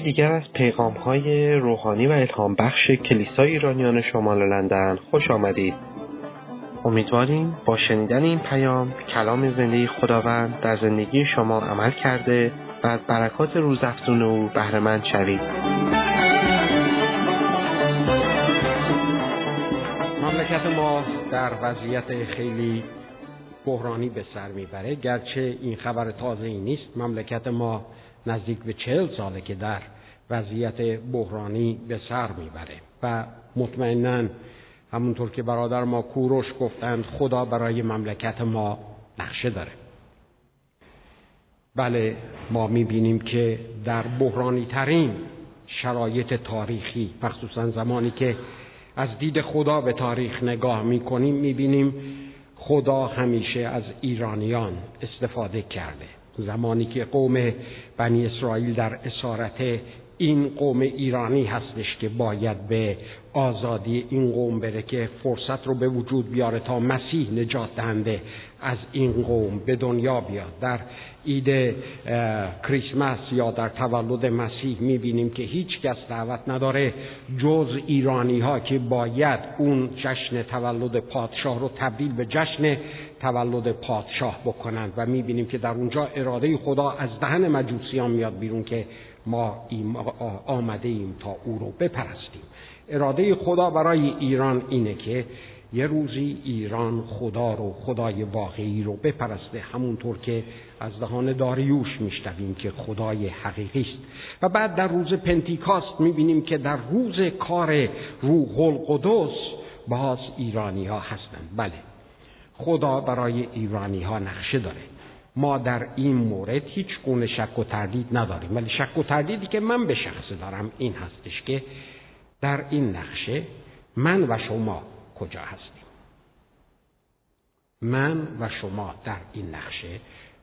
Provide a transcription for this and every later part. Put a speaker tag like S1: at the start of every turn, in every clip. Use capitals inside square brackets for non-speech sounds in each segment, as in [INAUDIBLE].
S1: یکی دیگر از پیغام های روحانی و الهام بخش کلیسای ایرانیان شمال لندن خوش آمدید. امیدواریم با شنیدن این پیام کلام زندگی خداوند در زندگی شما عمل کرده و از برکات روزافزون او بهرهمند شوید.
S2: مملکت ما در وضعیت خیلی بحرانی به سر می‌بره گرچه این خبر تازه ای نیست مملکت ما نزدیک به چهل ساله که در وضعیت بحرانی به سر می‌بره و مطمئنا همونطور که برادر ما کوروش گفتند خدا برای مملکت ما نقشه داره. بله ما می‌بینیم که در بحرانی ترین شرایط تاریخی مخصوصا زمانی که از دید خدا به تاریخ نگاه می‌کنیم می‌بینیم خدا همیشه از ایرانیان استفاده کرده. زمانی که قوم بنی اسرائیل در اسارت این قوم ایرانی هستش که باید به آزادی این قوم بره که فرصت رو به وجود بیاره تا مسیح نجات دهنده از این قوم به دنیا بیاد. در ایده کریسمس یا در تولد مسیح می‌بینیم که هیچ کس دعوت نداره جز ایرانی ها که باید اون جشن تولد پادشاه رو تبدیل به جشن تولد پادشاه بکنند و می‌بینیم که در اونجا اراده خدا از دهن مجوسیان میاد بیرون که ما آمده ایم تا او رو بپرستیم. اراده خدا برای ایران اینه که یه روزی ایران خدا رو خدای واقعی رو بپرسته همونطور که از دهان داریوش میشنویم که خدای حقیقی است. و بعد در روز پنتیکاست می‌بینیم که در روز کار روح القدس باز ایرانی ها هستند. بله. خدا برای ایرانی ها نقشه داره. ما در این مورد هیچ گونه شک و تردید نداریم. ولی شک و تردیدی که من به شخص دارم این هستش که در این نقشه من و شما کجا هستیم؟ من و شما در این نقشه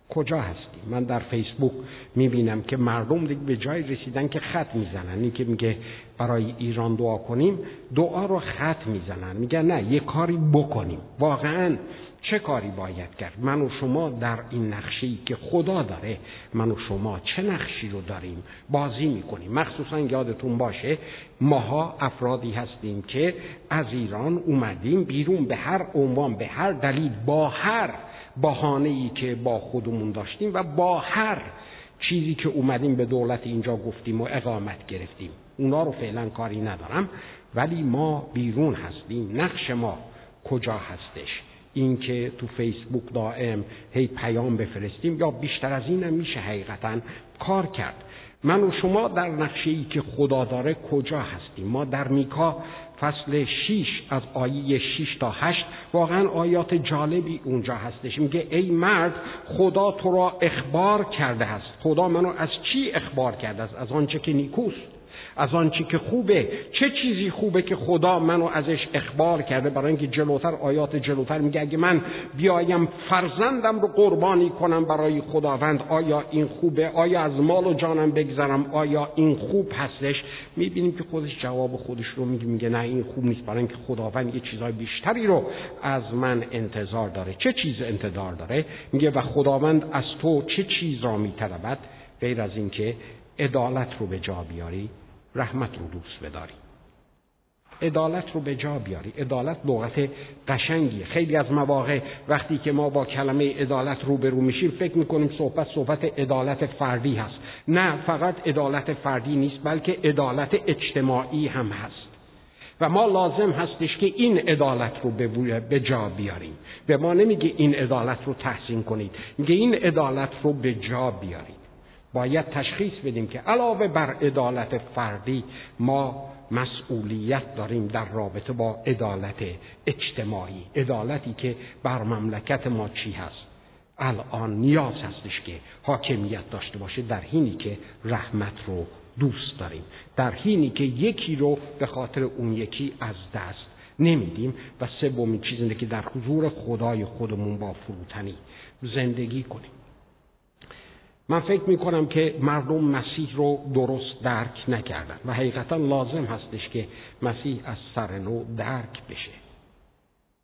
S2: کجا هستیم؟ من در فیسبوک می‌بینم که مردم دیگه به جای رسیدن که خط می‌زنن این که میگه برای ایران دعا کنیم دعا رو خط می‌زنن. میگن نه یه کاری بکنیم. واقعا چه کاری باید کرد؟ من و شما در این نقشی که خدا داره من و شما چه نقشی رو داریم؟ بازی می‌کنیم. مخصوصا یادتون باشه ماها افرادی هستیم که از ایران اومدیم بیرون به هر عنوان به هر دلیل با هر بهانه ای که با خودمون داشتیم و با هر چیزی که اومدیم به دولت اینجا گفتیم و اقامت گرفتیم. اونا رو فعلا کاری ندارم ولی ما بیرون هستیم. نقش ما کجا هستش؟ اینکه تو فیسبوک دائم هی پیام بفرستیم یا بیشتر از اینم میشه حقیقتا کار کرد. من و شما در نقشه ای که خدا داره کجا هستیم؟ ما در میکا فصل 6 از آیه 6 تا 8 واقعا آیات جالبی اونجا هستش میگه ای مرد خدا تو را اخبار کرده است. خدا منو از چی اخبار کرده است؟ از آنچه که نیکوست. از آنچه که خوبه. چه چیزی خوبه که خدا منو ازش اخبار کرده؟ برای اینکه جلوتر آیات جلوتر میگه اگه من بیایم فرزندم رو قربانی کنم برای خداوند آیا این خوبه؟ آیا از مال و جانم بگذرم؟ آیا این خوب هستش؟ می‌بینیم که خودش جواب خودش رو میگه میگه نه این خوب نیست. برای اینکه خداوند یه چیزای بیشتری رو از من انتظار داره. چه چیز انتظار داره؟ میگه و خداوند از تو چه چیز را میطلبد؟ غیر از اینکه عدالت رو به جا بیاری. رحمت رو دوست بداری. عدالت رو به جا بیاری. عدالت لغت قشنگی خیلی از مواقع وقتی که ما با کلمه عدالت روبرو میشیم فکر می‌کنیم صحبت صحبت عدالت فردی هست. نه فقط عدالت فردی نیست بلکه عدالت اجتماعی هم هست. و ما لازم هستش که این عدالت رو به جا بیاریم. به ما نمیگه این عدالت رو تحسین کنید. میگه این عدالت رو به جا بیارید باید تشخیص بدیم که علاوه بر عدالت فردی ما مسئولیت داریم در رابطه با عدالت اجتماعی. عدالتی که بر مملکت ما چی هست؟ الان نیاز هستش که حاکمیت داشته باشه در حینی که رحمت رو دوست داریم. در حینی که یکی رو به خاطر اون یکی از دست نمیدیم و سومین چیز اینه که در حضور خدای خودمون با فروتنی زندگی کنیم. من فکر می کنم که مردم مسیح رو درست درک نکردن و حقیقتا لازم هستش که مسیح از سر نو درک بشه.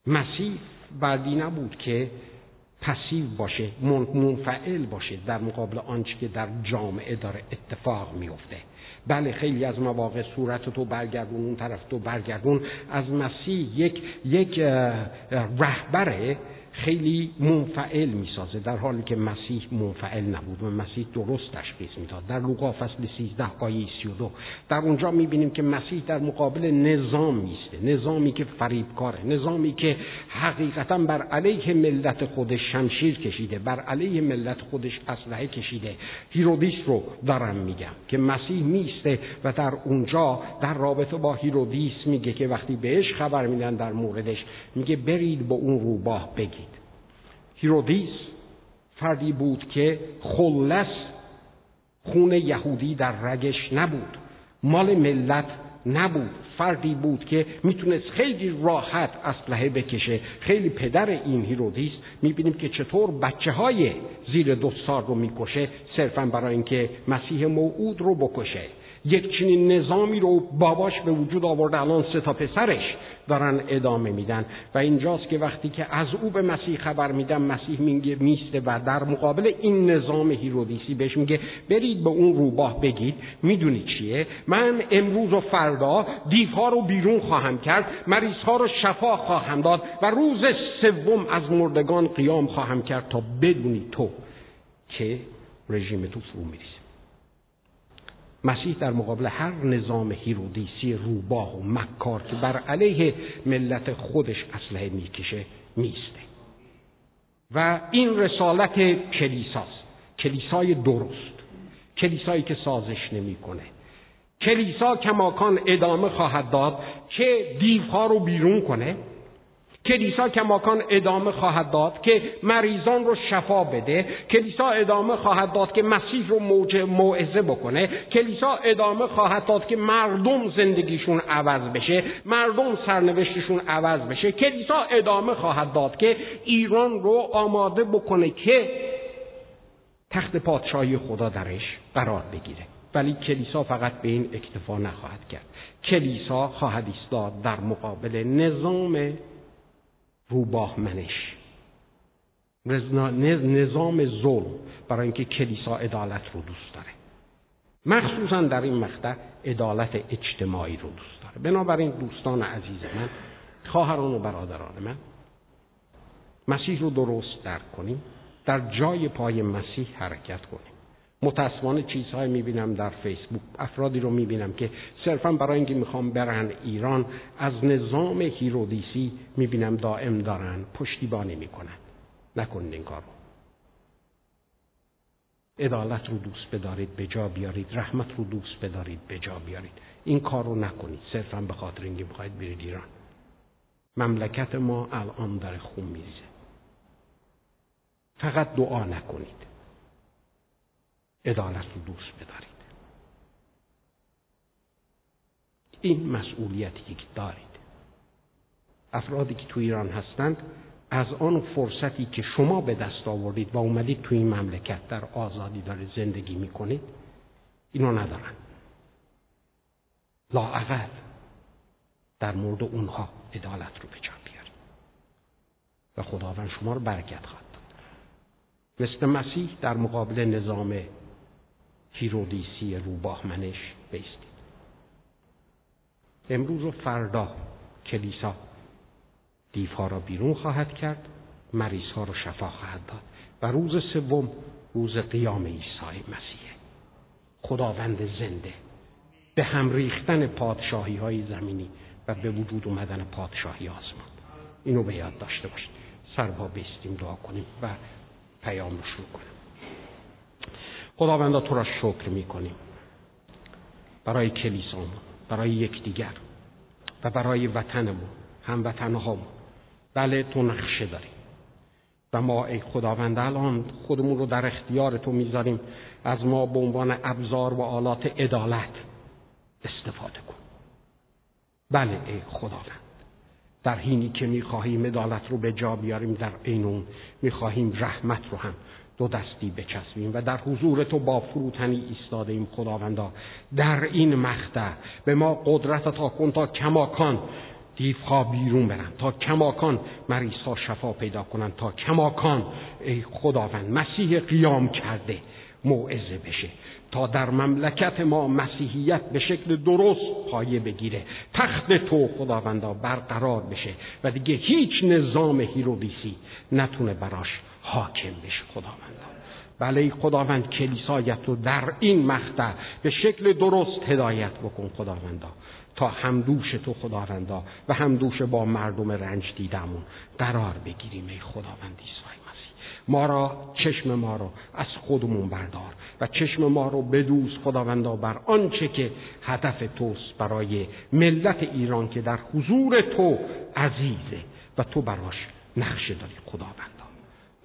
S2: مسیح بعدی نبود که پسیو باشه منفعل باشه در مقابل آنچه که در جامعه داره اتفاق میفته بله خیلی از مواقع صورت تو برگردون اون طرف تو برگردون. از مسیح یک یک رهبره خیلی منفعل می‌سازه در حالی که مسیح منفعل نبود و مسیح درست تشخیص می‌داد. در لوقا فصل 13 آیه 32 در اونجا می‌بینیم که مسیح در مقابل نظام میسته نظامی که فریبکاره نظامی که حقیقتا بر علیه ملت خودش شمشیر کشیده بر علیه ملت خودش اسلحه کشیده. هیرودیس رو دارم میگم که مسیح می‌ایسته و در اونجا در رابطه با هیرودیس میگه که وقتی بهش خبر میدن در موردش میگه برید به اون روباه بگید. هیرودیس فردی بود که خالص خون یهودی در رگش نبود مال ملت نبود. فردی بود که می‌تونست خیلی راحت اسلحه بکشه. خیلی پدر این هیرودیس می‌بینیم که چطور بچه های زیر دو سال رو می‌کشه صرفا برای اینکه مسیح موعود رو بکشه. یک چنین نظامی رو باباش به وجود آورده الان سه تا پسرش دارن ادامه میدن. و اینجاست که وقتی که از او به مسیح خبر میدن مسیح میگه می‌ایسته و در مقابل این نظام هیرودیسی بهش میگه برید به اون روباه بگید. می‌دونی چیه؟ من امروز و فردا دیوها رو بیرون خواهم کرد مریضها رو شفا خواهم داد و روز سوم از مردگان قیام خواهم کرد تا بدونی تو که رژیم تو فرو میریزه مسیح در مقابل هر نظام هیرودیسی روباه و مکار که بر علیه ملت خودش اسلحه می‌کشه میسته و این رسالت کلیساست کلیسای درست. کلیسایی که سازش نمی‌کنه. کلیسا کماکان ادامه خواهد داد که دیوها رو بیرون کنه. کلیسا کماکان ادامه خواهد داد که مریضان رو شفا بده. کلیسا ادامه خواهد داد که مسیح رو موعظه بکنه. کلیسا ادامه خواهد داد که مردم زندگیشون عوض بشه. مردم سرنوشتشون عوض بشه. کلیسا ادامه خواهد داد که ایران رو آماده بکنه که تخت پادشاهی خدا درش قرار بگیره. ولی کلیسا فقط به این اکتفا نخواهد کرد. کلیسا خواهد ایستاد در مقابل نظام روباه منش نظام ظلم برای اینکه کلیسا عدالت رو دوست داره. مخصوصا در این مقطع عدالت اجتماعی رو دوست داره. بنابراین دوستان عزیز من خواهران و برادران من مسیح رو درست درک کنیم. در جای پای مسیح حرکت کنیم. متاسفانه چیزهایی می‌بینم در فیسبوک افرادی رو می‌بینم که صرفا برای اینکه می‌خوام برن ایران از نظام هیرودیسی می‌بینم دائم دارن پشتیبانی می‌کنن. نکنید این کارو. عدالت رو دوست بدارید به جا بیارید. رحمت رو دوست بدارید به جا بیارید. این کار رو نکنید. صرفا به خاطر اینکه می‌خواید برید ایران. مملکت ما الان در خون میریزه. فقط دعا نکنید. عدالت رو دوست بدارید. این مسئولیتی که دارید. افرادی که تو ایران هستند از آن فرصتی که شما به دست آوردید و اومدید تو این مملکت در آزادی داره زندگی می‌کنید اینو ندارن. لاعقل در مورد اونها عدالت رو به جا بیارید. و خداوند شما رو برکت خواهد داد. مثل مسیح در مقابل نظام هیرودیسی روباه منش بیستید امروز و فردا کلیسا دیوها را بیرون خواهد کرد مریضها را شفا خواهد داد و روز سوم روز قیام عیسی مسیح. خداوند زنده به هم ریختن پادشاهی های زمینی و به وجود اومدن پادشاهی آسمان. اینو به یاد داشته باشید. سربا بیستیم دعا کنیم و پیام رو شروع کنیم. خداوندا تو را شکر می‌کنیم. برای کلیسامون برای یکدیگر و برای وطنمون هموطنهامون. بله تو نقشه داری و ما ای خداوند الان خودمون رو در اختیار تو می‌ذاریم. از ما به عنوان ابزار و آلات عدالت استفاده کن. بله ای خداوند. در حینی که می‌خواهیم عدالت رو به جا بیاریم در عین اون می‌خواهیم رحمت رو هم دو دستی بچسبیم و در حضور تو با فروتنی ایستاده ایم خداوندا. در این مقطع به ما قدرت تا کن تا کماکان دیوها بیرون برن تا کماکان مریض ها شفا پیدا کنند تا کماکان ای خداوند مسیح قیام کرده موعظه بشه. تا در مملکت ما مسیحیت به شکل درست پایه بگیره. تخت تو خداوندا برقرار بشه. و دیگه هیچ نظام هیرولیسی نتونه براش حاکم بشه خداوندا بله خداوند کلیسایت رو در این مقطع به شکل درست هدایت بکن خداوندا. تا همدوش تو خداوندا و همدوش با مردم رنج دیدمون قرار بگیریم ای خداوند عیسی مسیح. ما را چشم ما را از خودمون بردار و چشم ما رو بدوز خداوندا بر آنچه که هدف توست برای ملت ایران که در حضور تو عزیزه و تو براش نقشه داری خداوندا.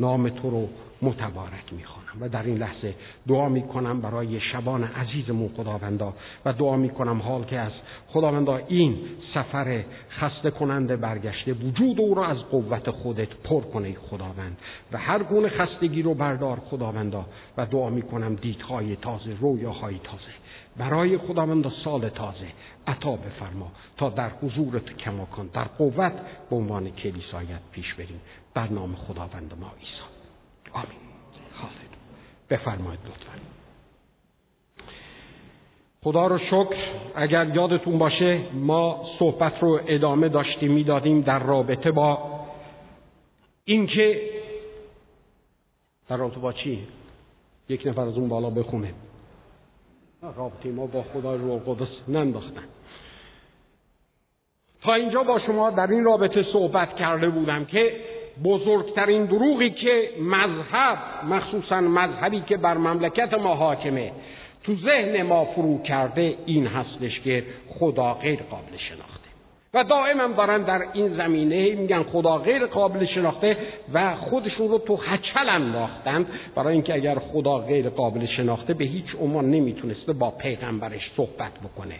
S2: نام تو رو متبارک می‌خوانم و در این لحظه دعا می‌کنم برای شبان عزیزمون خداوندا و دعا می‌کنم حال که از خداوندا این سفر خسته کننده برگشته وجود او را از قوت خودت پر کنه خداوند و هر گونه خستگی رو بردار خداوندا و دعا می‌کنم دیدهای تازه رویاهای تازه. برای خداوند سال تازه عطا بفرما تا در حضورت کماکان در قوت به عنوان کلیسایت پیش بریم. در نام خداوند ما عیسی. آمین. بفرمایید لطفا. خدا رو شکر اگر یادتون باشه ما صحبت رو ادامه داشتیم می‌دادیم در رابطه با اینکه در رابطه با چی؟ یک نفر از اون بالا بخونه. رابطه ما با خدا رو قدس ننداختن. تا اینجا با شما در این رابطه صحبت کرده بودم که بزرگترین دروغی که مذهب مخصوصا مذهبی که بر مملکت ما حاکمه تو ذهن ما فرو کرده این هستش که خدا غیر قابل شناخته. و دائم هم دارن در این زمینه میگن خدا غیر قابل شناخته و خودشون رو تو هچل انداختند برای اینکه اگر خدا غیر قابل شناخته به هیچ عنوان نمی‌تونسته با پیغمبرش صحبت بکنه.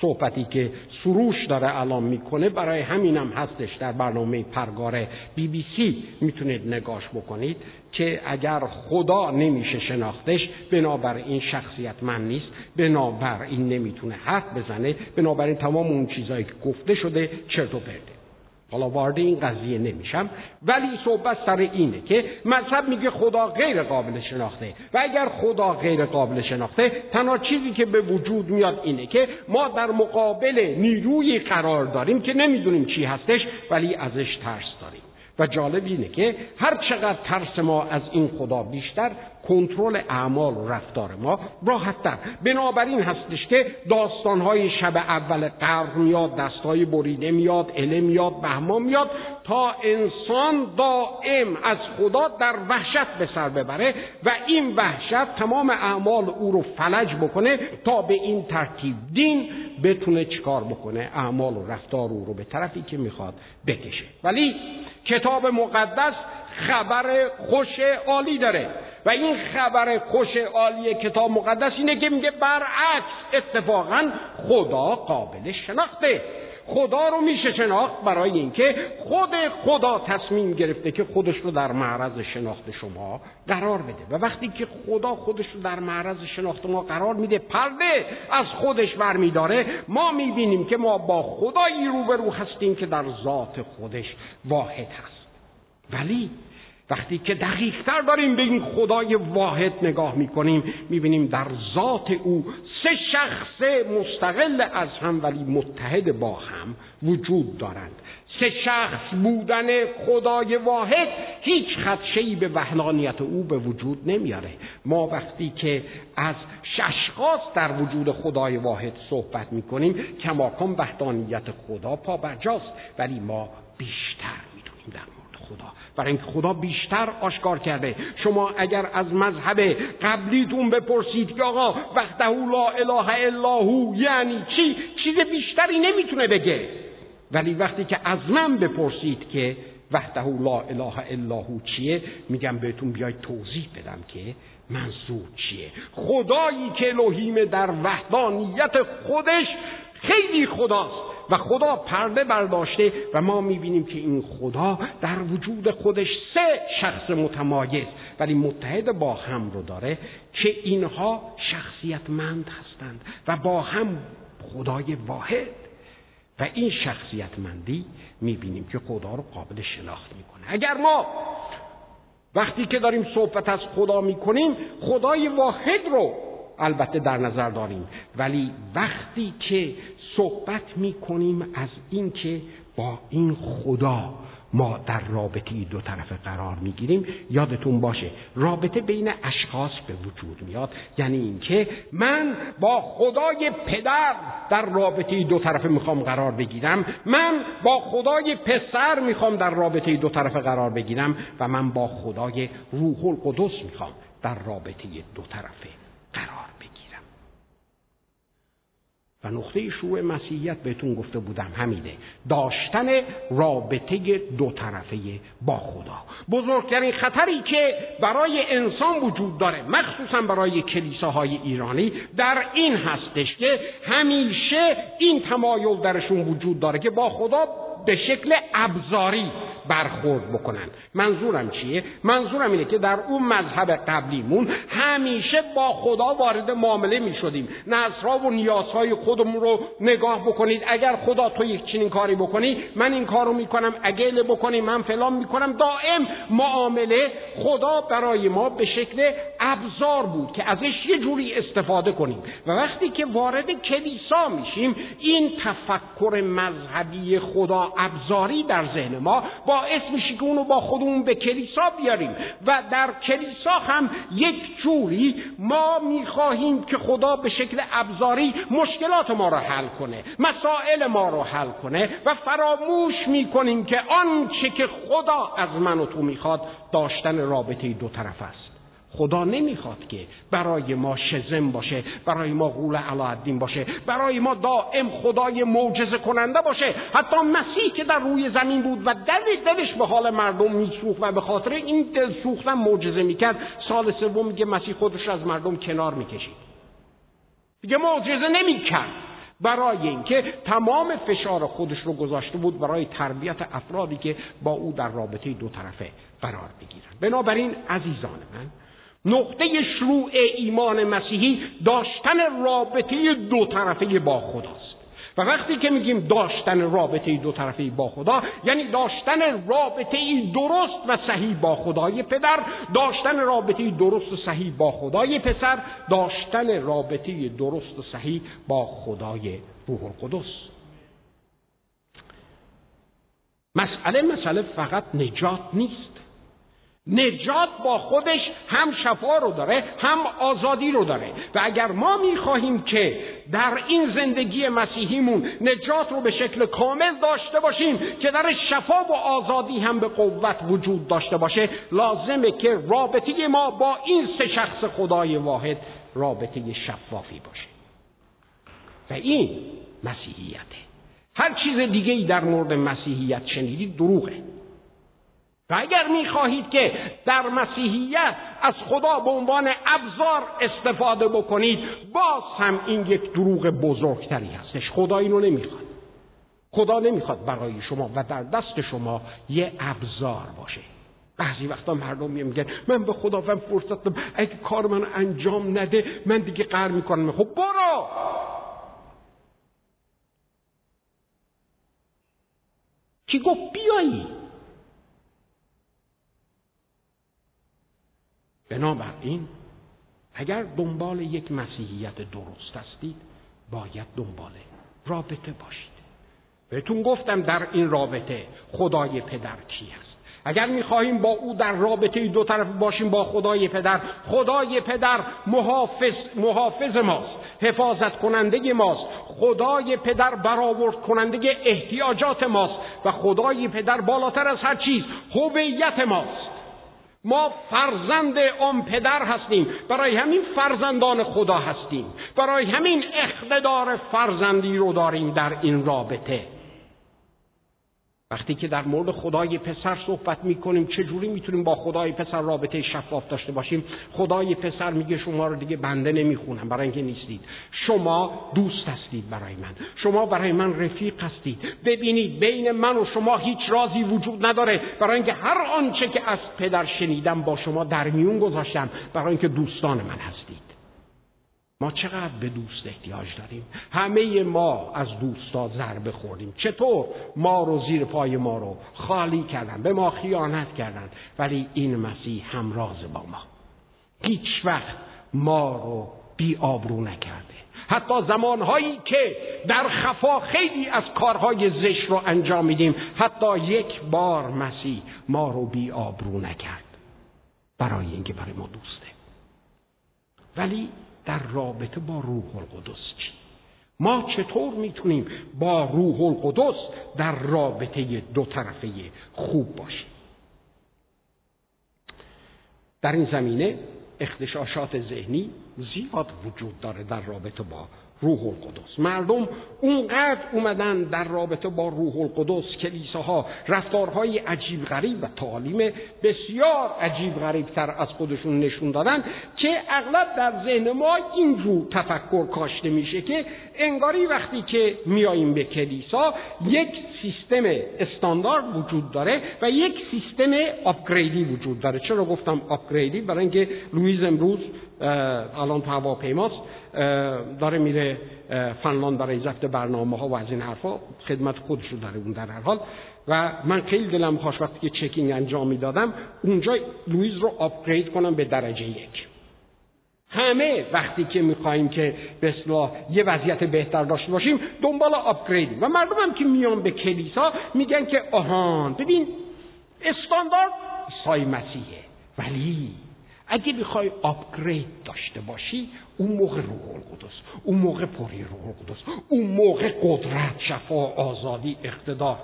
S2: صحبتی که سروش داره الان می‌کنه برای همینم هستش در برنامه پرگار بی بی سی می‌تونید نگاش بکنید که اگر خدا نمیشه شناختش بنابر این شخصیت من نیست بنابر این نمی‌تونه حرف بزنه بنابراین تمام اون چیزهایی که گفته شده چرت و پرده حالا وارد این قضیه نمیشم. ولی صحبت سر اینه که مذهب میگه خدا غیر قابل شناخته. و اگر خدا غیر قابل شناخته تنها چیزی که به وجود میاد اینه که ما در مقابل نیروی قرار داریم که نمی‌دونیم چی هستش ولی ازش ترس داریم. و جالب اینه که هر چقدر ترس ما از این خدا بیشتر کنترل اعمال و رفتار ما راحتتر. بنابراین هستش که داستانهای شب اول قرن میاد دستهای بریده میاد اله میاد بهما میاد تا انسان دائم از خدا در وحشت به سر ببره و این وحشت تمام اعمال او رو فلج بکنه تا به این ترتیب دین بتونه چکار بکنه؟ اعمال و رفتار او رو به طرفی که می‌خواد بکشه. ولی کتاب مقدس خبر خوش عالی داره. و این خبر خوش عالی کتاب مقدس اینه که میگه برعکس اتفاقا خدا قابل شناخته. خدا رو میشه شناخت برای اینکه خود خدا تصمیم گرفته که خودش رو در معرض شناخت شما قرار بده. و وقتی که خدا خودش رو در معرض شناخت ما قرار میده پرده از خودش برمیداره ما می‌بینیم که ما با خدایی روبرو هستیم که در ذات خودش واحد هست. ولی وقتی که دقیقتر داریم به این خدای واحد نگاه می‌کنیم می‌بینیم در ذات او سه شخص مستقل از هم ولی متحد با هم وجود دارند. سه شخص بودن خدای واحد هیچ خدشهی به وحدانیت او به وجود نمیاره. ما وقتی که از ششخاص در وجود خدای واحد صحبت می‌کنیم کماکان وحدانیت خدا پا برجاست ولی ما بیشتر می‌دونیم در مورد خدا. برای اینکه خدا بیشتر آشکار کرده. شما اگر از مذهب قبلیتون بپرسید که آقا وقته لا اله الا هو یعنی چی؟ چیز بیشتری نمی‌تونه بگه. ولی وقتی که از من بپرسید که وحده لا اله الا هو چیه میگم بهتون بیاید توضیح بدم که منظور چیه. خدایی که الوهیم در وحدانیت خودش خیلی خداست. و خدا پرده برداشته و ما می‌بینیم که این خدا در وجود خودش سه شخص متمایز ولی متحد با هم رو داره که اینها شخصیتمند هستند و با هم خدای واحد. و این شخصیتمندی می‌بینیم که خدا رو قابل شناخت می‌کنه. اگر ما وقتی که داریم صحبت از خدا می‌کنیم خدای واحد رو البته در نظر داریم. ولی وقتی که صحبت می‌کنیم از اینکه با این خدا ما در رابطه دو طرفه قرار می‌گیریم. یادتون باشه رابطه بین اشخاص به وجود میاد. یعنی اینکه من با خدای پدر در رابطه دو طرفه می‌خوام قرار بگیرم. من با خدای پسر می‌خوام در رابطه دو طرفه قرار بگیرم و من با خدای روح القدس می‌خوام در رابطه دو طرفه قرار و نقطه شروع مسیحیت بهتون گفته بودم. همینه. داشتن رابطه دو طرفه با خدا. بزرگترین خطری که برای انسان وجود داره مخصوصا برای کلیساهای ایرانی در این هستش که همیشه این تمایل درشون وجود داره که با خدا به شکل ابزاری برخورد بکنن. منظورم چیه؟ منظورم اینه که در اون مذهب قبلیمون همیشه با خدا وارد معامله می شدیم. نظرها و نیازهای خودمون رو نگاه بکنید. اگر خدا تو یک چنین کاری بکنی من این کارو می‌کنم. اگه بکنی من فلان می‌کنم. دائم معامله خدا برای ما به شکل ابزار بود که ازش یه جوری استفاده کنیم. و وقتی که وارد کلیسا میشیم این تفکر مذهبی خدا ابزاری در ذهن ما باعث میشه که اونو با خودمون به کلیسا بیاریم. و در کلیسا هم یک جوری ما می‌خواهیم که خدا به شکل ابزاری مشکلات ما را حل کنه مسائل ما را حل کنه و فراموش می‌کنیم که آنچه که خدا از من و تو می‌خواد داشتن رابطه دو طرف است. خدا نمی‌خواد که برای ما شزم باشه برای ما غول علاءالدین باشه برای ما دائم خدای معجزه کننده باشه. حتی مسیح که در روی زمین بود و دل دلش به حال مردم میسوخت و به خاطر این دل سوختن معجزه می‌کرد سال سوم میگه مسیح خودش از مردم کنار می‌کشید. دیگه معجزه نمی‌کرد. برای اینکه تمام فشار خودش رو گذاشته بود برای تربیت افرادی که با او در رابطه دو طرفه قرار بگیرن بنابراین عزیزان من نقطه شروع ایمان مسیحی داشتن رابطه دو طرفه با خداست. و وقتی که میگیم داشتن رابطه دو طرفه با خدا یعنی داشتن رابطه درست و صحیح با خدای پدر داشتن رابطه درست و صحیح با خدای پسر داشتن رابطه درست و صحیح با خدای روح القدس. مسئله مسئله فقط نجات نیست. نجات با خودش هم شفا رو داره هم آزادی رو داره. و اگر ما می‌خواهیم که در این زندگی مسیحیمون نجات رو به شکل کامل داشته باشیم که در شفا و آزادی هم به قوت وجود داشته باشه لازمه که رابطه ما با این سه شخص خدای واحد رابطه شفافی باشه. و این مسیحیته. هر چیز دیگه ای در مورد مسیحیت شنیدید دروغه. و اگر می‌خواهید که در مسیحیت از خدا به عنوان ابزار استفاده بکنید باز هم این یک دروغ بزرگتری هستش. خدا اینو نمی‌خواد. خدا نمی‌خواد برای شما و در دست شما یه ابزار باشه. بعضی وقتا مردم میگن من به خداوند فرصت دادم اگه کار من انجام نده من دیگه قهر می‌کنم. خب برو! کی گفت بیایی؟ بنابراین اگر دنبال یک مسیحیت درست هستید باید دنبال رابطه باشید. بهتون گفتم در این رابطه خدای پدر کی است اگر می‌خواهیم با او در رابطه دو طرف باشیم با خدای پدر خدای پدر محافظ, محافظ ماست حفاظت کننده ماست خدای پدر برآورد کننده احتیاجات ماست و خدای پدر بالاتر از هر چیز هویت ماست. ما فرزند آن پدر هستیم. برای همین فرزندان خدا هستیم. برای همین اقتدار فرزندی رو داریم در این رابطه. وقتی که در مورد خدای پسر صحبت می‌کنیم چجوری می‌تونیم با خدای پسر رابطه شفاف داشته باشیم؟ خدای پسر میگه شما رو دیگه بنده نمی‌خونم برای اینکه نیستید. شما دوست هستید برای من. شما برای من رفیق هستید. ببینید بین من و شما هیچ رازی وجود نداره. برای اینکه هر آنچه که از پدر شنیدم با شما در میون گذاشتم. برای اینکه دوستان من هستید. ما چقدر به دوست احتیاج داریم؟ همه ما از دوستا ضربه خوردیم. چطور؟ ما رو زیر پای ما رو خالی کردن به ما خیانت کردن. ولی این مسیح همراز با ما. هیچ وقت ما رو بی آبرو نکرده. حتی زمانهایی که در خفا خیلی از کارهای زشت رو انجام میدیم حتی یک بار مسیح ما رو بی آبرو نکرد. برای اینکه برای ما دوسته. ولی در رابطه با روح القدس چی؟ ما چطور می‌تونیم با روح القدس در رابطه دو طرفه خوب باشیم؟ در این زمینه اختشاشات ذهنی زیاد وجود داره در رابطه با روح القدس. مردم اونقدر اومدن در رابطه با روح القدس کلیساها رفتارهای عجیب غریب و تعالیم بسیار عجیب غریب تر از خودشون نشون دادن که اغلب در ذهن ما اینجور تفکر کاشته میشه که انگاری وقتی که میاییم به کلیسا یک سیستم استاندارد وجود داره و یک سیستم آپگریدی وجود داره. چرا گفتم آپگریدی برای اینکه لویز امروز الان تو هواپیماست داره میره فنلاند برای ضبط برنامه ها و از این حرفا خدمت خودش رو داره اون در هر حال. و من خیلی دلم خواست وقتی که چکینگ انجام می‌دادم اونجا لویز رو آپگرید کنم به درجه یک. همه وقتی که می‌خواهیم که به اصلاح یه وضعیت بهتر داشته باشیم دنبال آپگرید. و مردم هم که میان به کلیسا میگن که آهان ببین استاندارد سای مسیحه ولی اگه بخوای آپگرید داشته باشی اون موقع روح القدس اون موقع پری روح القدس اون موقع قدرت شفا آزادی اقتدار.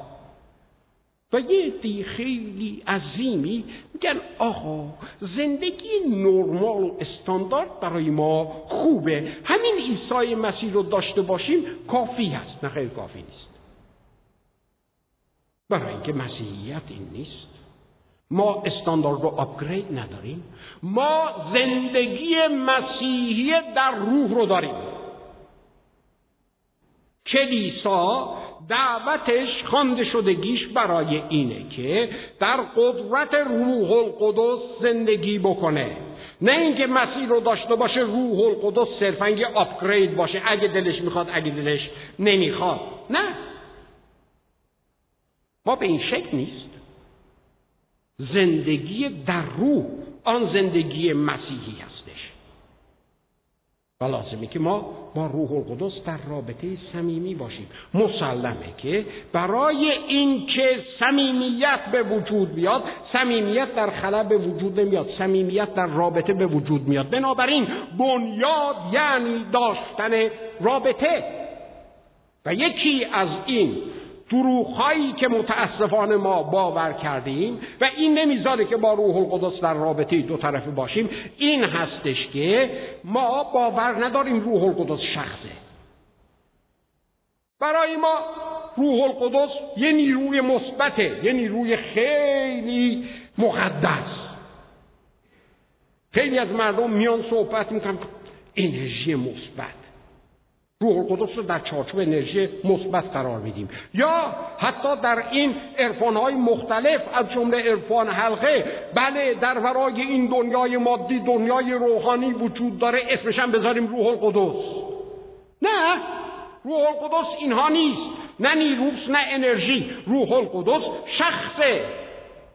S2: و یه دی خیلی عظیمی میگن آقا زندگی نرمال و استاندارد برای ما خوبه. همین عیسی مسیح رو داشته باشیم کافی هست. نه خیلی کافی نیست. برای اینکه مسیحیت این نیست. ما استاندارد رو آپگرید نداریم. ما زندگی مسیحی در روح رو داریم. کلیسا دعوتش خوانده شدگیش برای اینه که در قدرت روح القدس زندگی بکنه. نه اینکه مسیح رو داشته باشه روح القدس صرفا یه آپگرید باشه. اگه دلش می‌خواد اگه دلش نمی‌خواد. نه. ما به این شکل نیست. زندگی در روح. آن زندگی مسیحی هستش. و لازمه که ما با روح القدس در رابطه صمیمی باشیم. مسلمه که برای اینکه صمیمیت به وجود بیاد صمیمیت در خلا به وجود نمیاد صمیمیت در رابطه به وجود میاد. بنابراین بنیاد یعنی داشتن رابطه. و یکی از این دروغهایی که متاسفانه ما باور کردیم و این نمی‌ذاره که با روح القدس در رابطه دو طرفه باشیم این هستش که ما باور نداریم روح القدس شخصه. برای ما روح القدس یه نیروی مثبته یه نیروی خیلی مقدس. خیلی از مردم میان صحبت می‌کنن انرژی مثبت. روح القدس رو در چارچوب انرژی مثبت قرار میدیم. یا حتی در این های مختلف از جمله عرفان حلقه بله در ورای این دنیای مادی دنیای روحانی وجود داره اسمش هم بذاریم روح القدس. نه روح القدس اینها نیست. نه نیروس نه انرژی. روح القدس شخصه.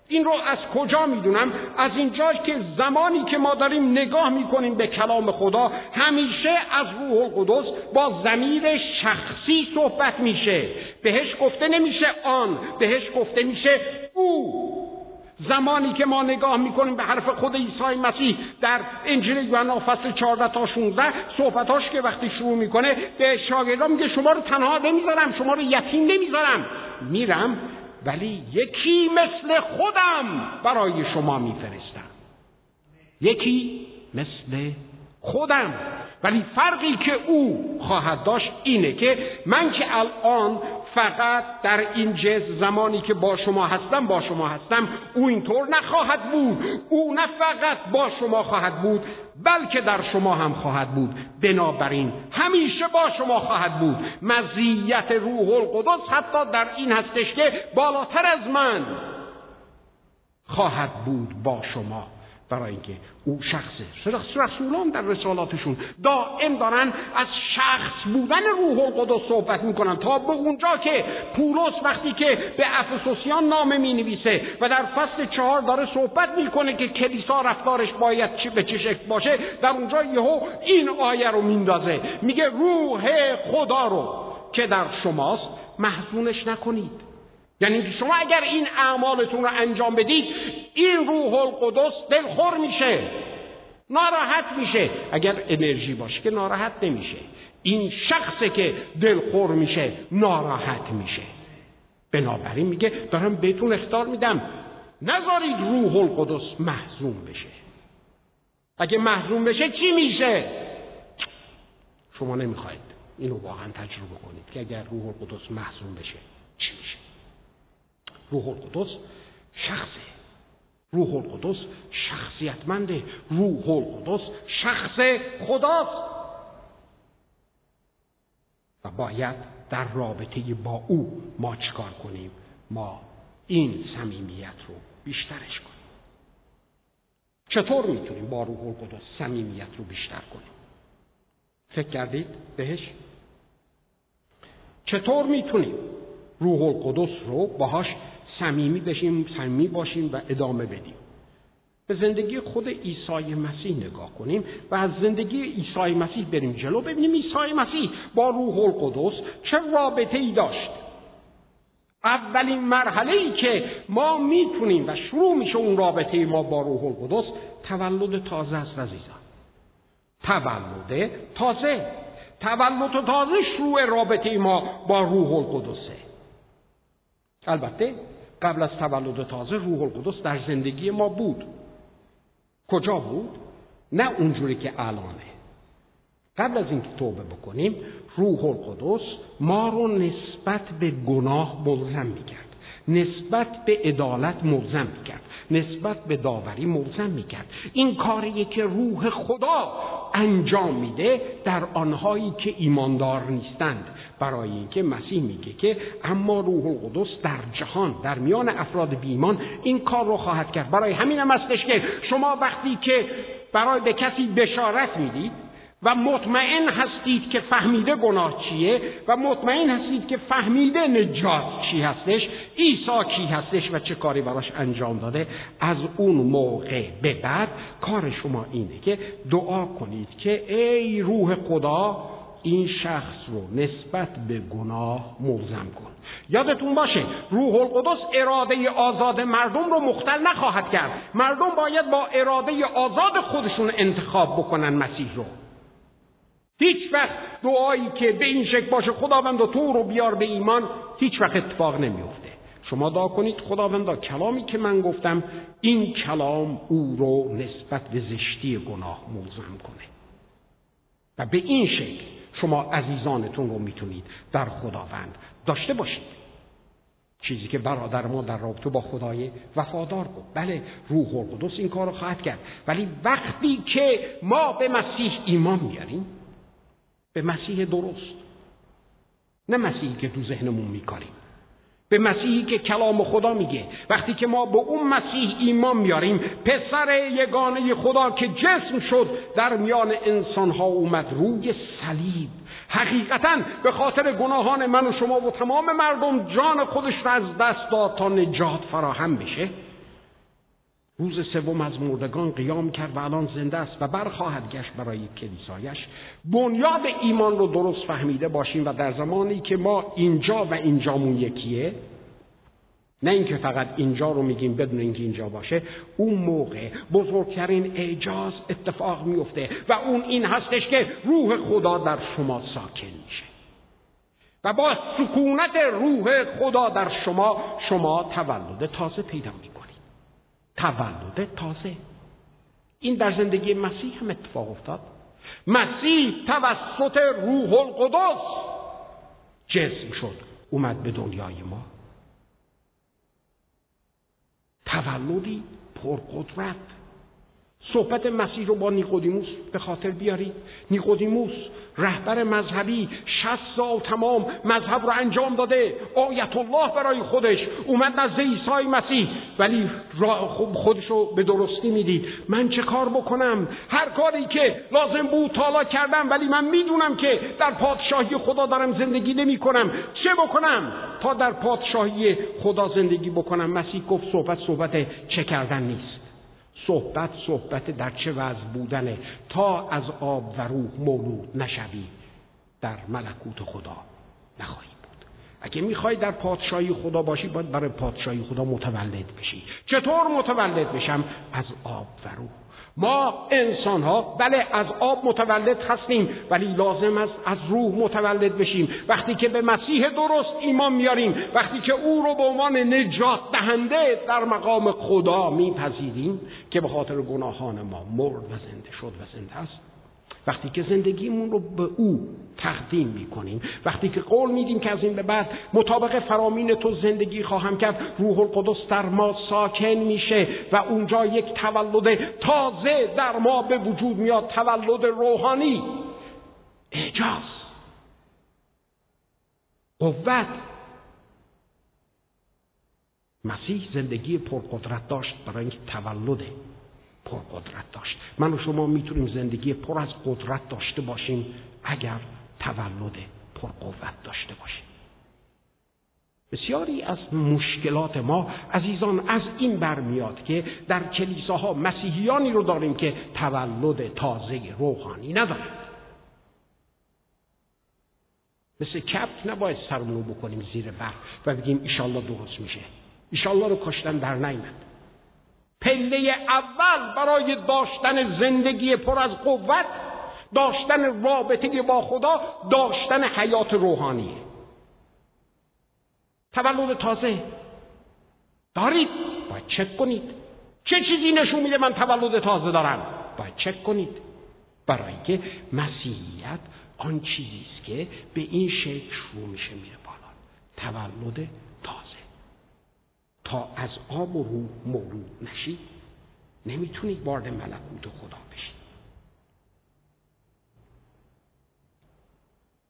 S2: این رو از کجا می‌دونم؟ از اینجا که زمانی که ما داریم نگاه می‌کنیم به کلام خدا همیشه از روح القدس با زمیر شخصی صحبت میشه. بهش گفته نمیشه آن بهش گفته میشه او. زمانی که ما نگاه می‌کنیم به حرف خود عیسی مسیح در انجیل یوحنا فصل 14 تا 16 صحبتاش که وقتی شروع می‌کنه به شاگردان میگه شما رو تنها نمی‌ذارم شما رو یتیم نمی‌ذارم. میرم ولی یکی مثل خودم برای شما میفرستم. یکی مثل خودم. ولی فرقی که او خواهد داشت اینه که من که الان فقط در این جز زمانی که با شما هستم با شما هستم او اینطور نخواهد بود. او نه فقط با شما خواهد بود بلکه در شما هم خواهد بود. بنابراین همیشه با شما خواهد بود. مزیت روح القدس حتی در این هستش که بالاتر از من خواهد بود با شما. برای اینکه او شخصه رسولان در رسالاتشون دائم دارن از شخص بودن روح القدس صحبت می‌کنن تا به اونجا که پولس وقتی که به افسوسیان نامه می نویسه و در فصل چهار داره صحبت می‌کنه که کلیسا رفتارش باید چه به چه شکل باشه در اونجا یهو این آیه رو میندازه. میگه روح خدا رو که در شماست محزونش نکنید. یعنی شما اگر این اعمالتون رو انجام بدید این روح القدس دلخور میشه ناراحت میشه. اگر انرژی باشه که ناراحت نمیشه. این شخصه که دلخور میشه ناراحت میشه. بنابراین میگه دارم بهتون اختار میدم. نذارید روح القدس محزون بشه. اگه محزون بشه چی میشه؟ شما نمی‌خواید اینو واقعا تجربه کنید که اگر روح القدس محزون بشه چی میشه؟ روح القدس شخصه. روح القدس شخصیتمنده. روح القدس شخص خداست. و باید در رابطه با او ما چکار کنیم؟ ما این صمیمیت رو بیشترش کنیم. چطور می‌تونیم با روح القدس صمیمیت رو بیشتر کنیم؟ فکر کردید بهش؟ چطور می‌تونیم روح القدس رو باهاش صمیمی بشیم صمیمی باشیم و ادامه بدیم. به زندگی خود عیسی مسیح نگاه کنیم و از زندگی عیسی مسیح بریم جلو ببینیم عیسی مسیح با روح القدس چه رابطه ای داشت. اولین مرحله ای که ما می‌تونیم و شروع میشه اون رابطه ما با روح القدس تولد تازه است عزیزان. تولد تازه. تولد تازه شروع رابطه ما با روح القدسه. البته قبل از تولد تازه روح القدس در زندگی ما بود. کجا بود؟ نه اونجوری که الانه. قبل از اینکه توبه بکنیم روح القدس ما رو نسبت به گناه ملزم می‌کرد. نسبت به عدالت ملزم می‌کرد. نسبت به داوری ملزم می‌کرد. این کاریه که روح خدا انجام میده در آنهایی که ایماندار نیستند. برای اینکه مسیح میگه که اما روح القدس در جهان در میان افراد بیمان این کار رو خواهد کرد. برای همین هم هستش که شما وقتی که برای به کسی بشارت می‌دید و مطمئن هستید که فهمیده گناه چیه و مطمئن هستید که فهمیده نجات چی هستش عیسی کی هستش و چه کاری براش انجام داده از اون موقع به بعد کار شما اینه که دعا کنید که ای روح خدا این شخص رو نسبت به گناه ملزم کن. یادتون باشه روح القدس اراده آزاد مردم رو مختل نخواهد کرد. مردم باید با اراده آزاد خودشون انتخاب بکنن مسیح رو. هیچ وقت دعایی که به این شکل باشه خداوند تو رو بیار به ایمان هیچ وقت اتفاق نمیفته. شما دعا کنید خداوندا کلامی که من گفتم این کلام او رو نسبت به زشتی گناه ملزم کنه. و به این شکل شما عزیزانتون رو می‌تونید در خداوند داشته باشید. چیزی که برادر ما در رابطه با خدای وفادار بود. بله روح القدس این کار رو خواهد کرد. ولی وقتی که ما به مسیح ایمان میاریم به مسیح درست. نه مسیحی که تو ذهنمون میکاریم. به مسیحی که کلام خدا میگه. وقتی که ما به اون مسیح ایمان میاریم پسر یگانه خدا که جسم شد در میان انسانها اومد روی صلیب. حقیقتا به خاطر گناهان من و شما و تمام مردم جان خودش را از دست داد تا نجات فراهم بشه. روز سوم از مردگان قیام کرد و الان زنده است و برخواهد گشت برای کلیسایش. بنیاد ایمان رو درست فهمیده باشیم و در زمانی که ما اینجا و اینجامون یکیه نه اینکه فقط اینجا رو میگیم بدون اینکه اینجا باشه اون موقع بزرگترین اعجاز اتفاق میفته و اون این هستش که روح خدا در شما ساکن میشه. و با سکونت روح خدا در شما شما تولد تازه پیدا می‌کنید. تولد تازه. این در زندگی مسیح هم اتفاق افتاد. مسیح توسط روح القدس جسم شد اومد به دنیای ما. تولدی پرقدرت. صحبت مسیح رو با نیقودیموس به خاطر بیارید. نیقودیموس رهبر مذهبی شست سال تمام مذهب رو انجام داده. آیت الله برای خودش. اومد نزد عیسی مسیح. ولی خودش رو به درستی می‌دید. من چه کار بکنم؟ هر کاری که لازم بود تالا کردم. ولی من می‌دونم که در پادشاهی خدا دارم زندگی نمی کنم چه بکنم؟ تا در پادشاهی خدا زندگی بکنم. مسیح گفت صحبت صحبت چه کردن نیست. صحبت صحبت در چه وضع بودنه تا از آب و روح مولود نشوی در ملکوت خدا نخواهی بود. اگه می‌خوای در پادشاهی خدا باشی باید برای پادشاهی خدا متولد بشی. چطور متولد بشم؟ از آب و روح. ما انسان ها بله از آب متولد هستیم ولی لازم است از روح متولد بشیم. وقتی که به مسیح درست ایمان میاریم وقتی که او رو به عنوان نجات دهنده در مقام خدا میپذیریم که به خاطر گناهان ما مرد و زنده شد و زنده است. وقتی که زندگیمون رو به او تقدیم می‌کنیم وقتی که قول میدیم که از این به بعد مطابق فرامین تو زندگی خواهم کرد روح القدس در ما ساکن میشه و اونجا یک تولد تازه در ما به وجود میاد تولد روحانی. اعجاز. قوت. مسیح زندگی پرقدرت داشت برای اینکه تولد پرقدرت داشت. من و شما می‌تونیم زندگی پر از قدرت داشته باشیم اگر تولد پرقوت داشته باشیم. بسیاری از مشکلات ما عزیزان از این برمیاد که در کلیساها مسیحیانی رو داریم که تولد تازه روحانی ندارند مثل کپت نباید سرمونو بکنیم زیر برف و بگیم ایشالله درست میشه. ایشالله رو کشتن در نیمد پله اول برای داشتن زندگی پر از قوت داشتن رابطه با خدا داشتن حیات روحانیه. تولد تازه. دارید؟ باید چک کنید. چه چیزی نشون میده من تولد تازه دارم؟ باید چک کنید. برای که مسیحیت آن چیزی است که به این شکل شروع میشه میره بالا. تولد تا از آب و روح مولود نشید. نمی‌تونید وارد ملکوت خدا بشید.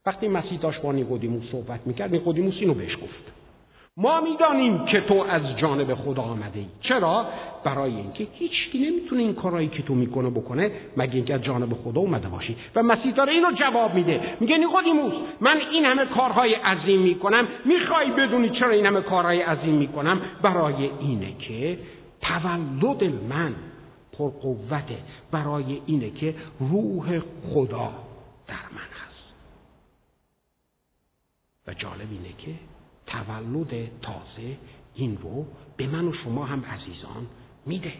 S2: وقتی مسیح داشت با نیقودیموس صحبت می‌کرد نیقودیموس اینو بهش گفت. ما می‌دانیم که تو از جانب خدا آمده ای. چرا؟ برای اینکه هیچکی نمی‌تونه این کارایی که تو می‌کنه بکنه مگه اینکه از جانب خدا اومده باشی؟ و مسیح داره اینو جواب میده. میگه نیقودیموس من این همه کارهای عظیم می‌کنم. می‌خوای بدونی چرا این همه کارهای عظیم می‌کنم؟ برای اینه که تولد من پرقوته برای اینه که روح خدا در من هست. و جالب اینه که تولد تازه این رو به من و شما هم عزیزان میده.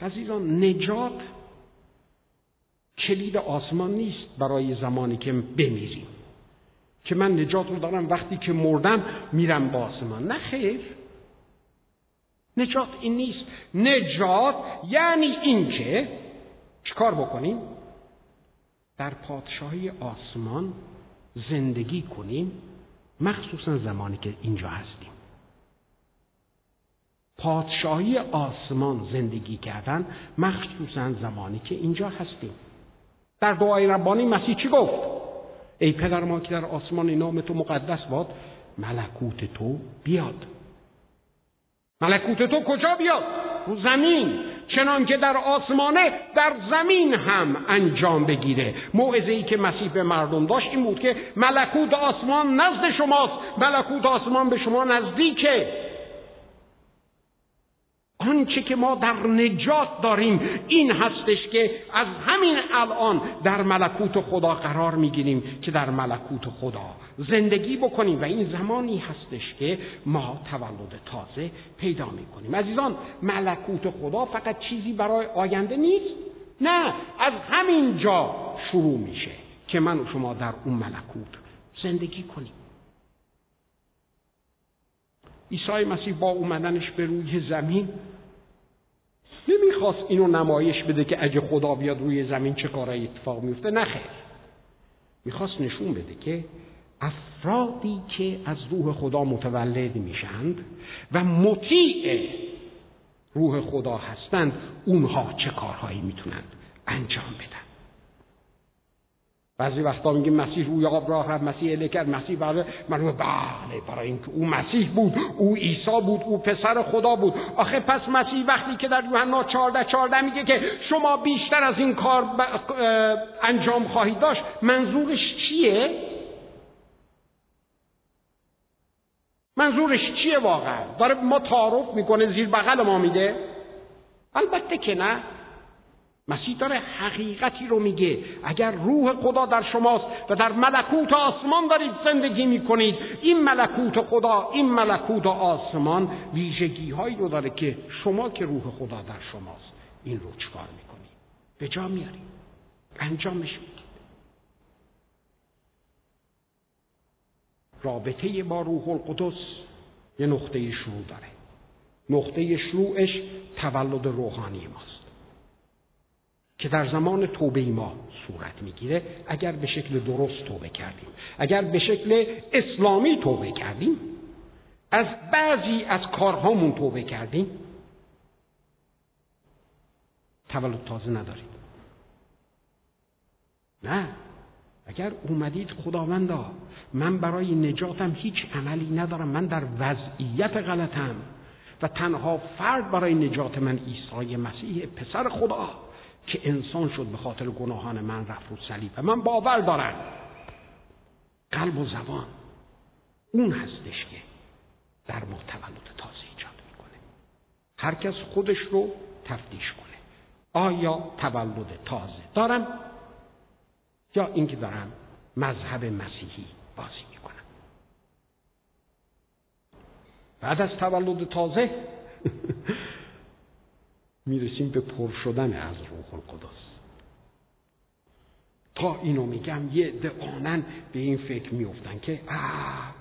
S2: عزیزان نجات کلید آسمان نیست برای زمانی که بمیریم. که من نجات رو دارم وقتی که مردم میرم با آسمان. نه خیر. نجات این نیست. نجات یعنی اینکه چیکار بکنیم؟ در پادشاهی آسمان زندگی کنیم مخصوصا زمانی که اینجا هستیم. پادشاهی آسمان زندگی کردن مخصوصا زمانی که اینجا هستیم. در دعای ربانی مسیح چی گفت؟ ای پدر ما که در آسمان نام تو مقدس باد ملکوت تو بیاد. ملکوت تو کجا بیاد؟ رو زمین. چنان که در آسمانه در زمین هم انجام بگیره. موعظه ای که مسیح به مردم داشت این بود که ملکوت آسمان نزد شماست. ملکوت آسمان به شما نزدیکه. آنچه که ما در نجات داریم این هستش که از همین الان در ملکوت خدا قرار می‌گیریم که در ملکوت خدا زندگی بکنیم. و این زمانی هستش که ما تولد تازه پیدا می‌کنیم. عزیزان ملکوت خدا فقط چیزی برای آینده نیست؟ نه از همین جا شروع میشه که من و شما در اون ملکوت زندگی کنیم. عیسی مسیح با اومدنش به روی زمین نمی‌خواست اینو نمایش بده که اگه خدا بیاد روی زمین چه کارایی اتفاق میفته نه خیر. می‌خواست نشون بده که افرادی که از روح خدا متولد میشند و مطیع روح خدا هستند اونها چه کارهایی می‌تونند انجام بدن؟ بعضی وقتا میگه مسیح روی آب راه رفت مسیح اله کرد مسیح بله. من بله برای اینکه او مسیح بود او عیسی بود او پسر خدا بود. آخه پس مسیح وقتی که در یوحنا 14 14 میگه که شما بیشتر از این کار انجام خواهید داشت منظورش چیه؟ منظورش چیه واقعا؟ داره ما تعارف می‌کنه زیر بغل ما میده؟ البته که نه. مسیح داره حقیقتی رو میگه. اگر روح خدا در شماست و در ملکوت آسمان دارید زندگی می‌کنید این ملکوت خدا این ملکوت آسمان ویژگی هایی رو داره که شما که روح خدا در شماست این رو چکار می‌کنید؟ به جا میارید. انجامش می‌دید. رابطه با روح القدس یه نقطه شروع داره. نقطه شروعش تولد روحانی ماست. که در زمان توبه ما صورت می‌گیره. اگر به شکل درست توبه کردیم اگر به شکل اسلامی توبه کردیم از بعضی از کارهامون توبه کردیم. تولد تازه ندارید. نه. اگر اومدید خداوندا من برای نجاتم هیچ عملی ندارم من در وضعیت غلطم و تنها فرد برای نجات من عیسی مسیح پسر خدا. که انسان شد به خاطر گناهان من رفت رو صلیب. و من باور دارم. قلب و زبان. اون هستش که در ما تولد تازه ایجاد می‌کنه. هر کس خودش رو تفتیش کنه. آیا تولد تازه دارم؟ یا اینکه دارم مذهب مسیحی بازی می‌کنم. بعد از تولد تازه [LAUGHS] می‌رسیم به پر شدن از روح القدس. تا اینو میگم یه دعانن به این فکر میفتن که آه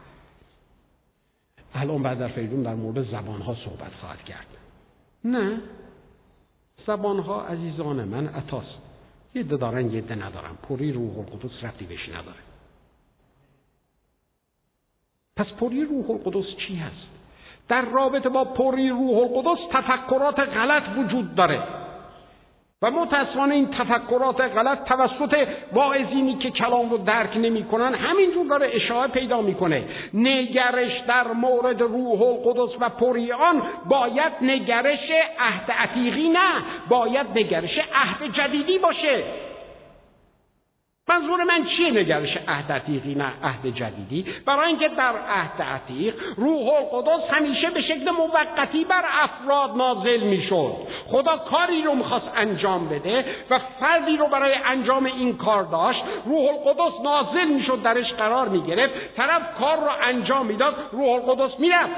S2: الان بعد در فیدون در مورد زبانها صحبت خواهد کرد. نه. زبانها عزیزان من عطاست. یه ده دارن یه ده ندارن. پری روح القدس رفتی بهش نداره. پس پری روح القدس چی هست؟ در رابطه با پری روح القدس تفکرات غلط وجود داره. و متاسفانه این تفکرات غلط توسط واعظینی که کلام رو درک نمی‌کنن. همینجور داره اشاعه پیدا می‌کنه. نگرش در مورد روح القدس و پری آن باید نگرش عهد عتیقی نه باید نگرش عهد جدیدی باشه. منظور من چیه نگرش عهد عتیقی نه عهد جدیدی؟ برای اینکه در عهد عتیق روح القدس همیشه به شکل موقتی بر افراد نازل می‌شد. خدا کاری رو می‌خواست انجام بده و فردی رو برای انجام این کار داشت. روح القدس نازل می‌شد درش قرار می‌گرفت. طرف کار رو انجام می‌داد روح القدس می‌رفت.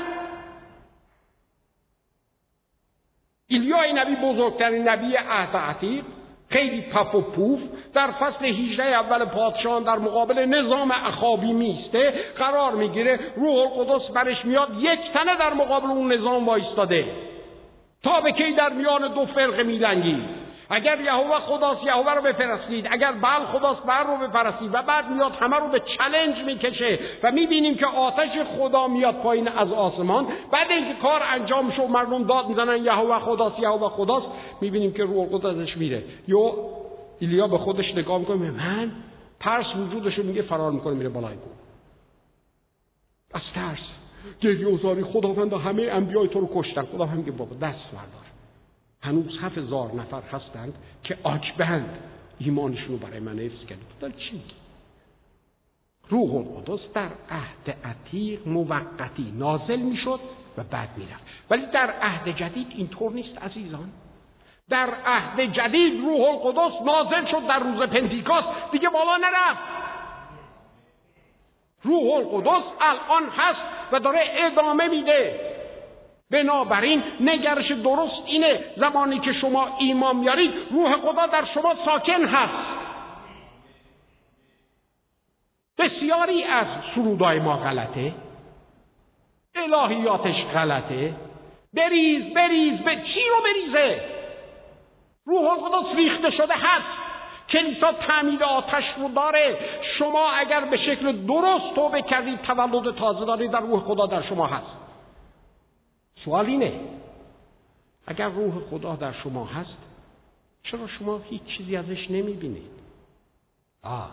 S2: ایلیای نبی بزرگترین نبی عهد عتیق خیلی پف و پوف. در فصل 18 اول پادشاهان در مقابل نظام اخابی میسته قرار می‌گیره روح القدس برش میاد یک تنه در مقابل اون نظام وایستاده. تا به کی در میان دو فرقه میلنگید؟ اگر یهوه خداست یهوه رو بپرستید اگر بل خداست بر رو بپرستید و بعد میاد همه رو به چلنج می‌کشه و می‌بینیم که آتش خدا میاد پایین از آسمان. بعد اینکه کار انجام شد مردم داد می‌زنن یهوه خداست یهوه خداست. می‌بینیم که روح القدس ازش میره. یا ایلیا به خودش نگاه می‌کنه من؟ ترس وجودش میگه فرار می‌کنه میره بالای گو از ترس. گریه و خداوند همه انبیای تو رو کشتن. خدا هم میگه بابا دست بردار. هنوز هزار نفر هستند که آکبند ایمانشون رو برای من حفظ کرد چی روح القدس در عهد عتیق موقتی نازل می‌شد و بعد می‌رفت. ولی در عهد جدید اینطور نیست عزیزان. در عهد جدید روح القدس نازل شد در روز پنتیکاست. دیگه بالا نرفت. روح القدس الان هست و داره ادامه میده. بنابراین نگرش درست اینه. زمانی که شما ایمان میارید روح خدا در شما ساکن هست. بسیاری از سرودای ما غلطه. الهیاتش غلطه. بریز بریز به چی رو بریزه؟ روح القدس ریخته شده هست. کلیسا تعمید آتش رو داره. شما اگر به شکل درست توبه کردید تولد تازه دارید در روح خدا در شما هست. سوال اینه اگر روح خدا در شما هست چرا شما هیچ چیزی ازش نمی‌بینید؟ آه.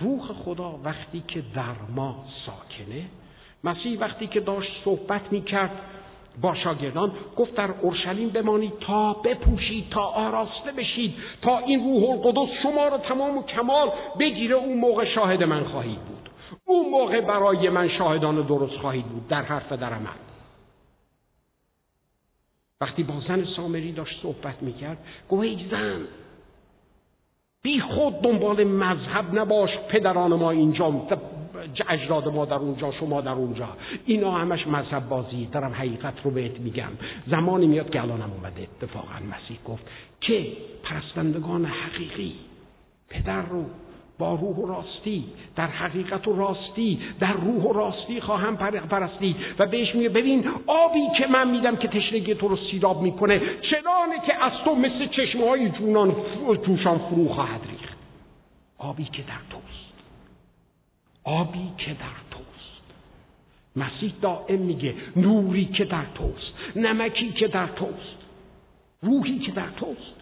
S2: روح خدا وقتی که در ما ساکنه مسیح وقتی که داشت صحبت می‌کرد با شاگردان گفت در اورشلیم بمانید تا بپوشید تا آراسته بشید تا این روح القدس شما را تمام و کمال بگیره اون موقع شاهد من خواهید بود. اون موقع برای من شاهدان درست خواهید بود در حرف در عمل. وقتی با زن سامری داشت صحبت می‌کرد گفت ای زن بی خود دنبال مذهب نباش پدران ما اینجا اجداد ما در اونجا شما در اونجا. اینا همش مذهب بازی دارم حقیقت رو بهت میگم. زمانی میاد که الانم اومده. اتفاقا مسیح گفت که پرستندگان حقیقی پدر رو با روح و راستی در حقیقت و راستی در روح و راستی خواهم پرستی و بهش میگه ببین آبی که من میدم که تشنگی تو رو سیراب می‌کنه چنانه که از تو مثل چشمه های جونان جوشان فرو خواهد ریخت. آبی که در توست. آبی که در توست. مسیح دائم میگه نوری که در توست نمکی که در توست روحی که در توست.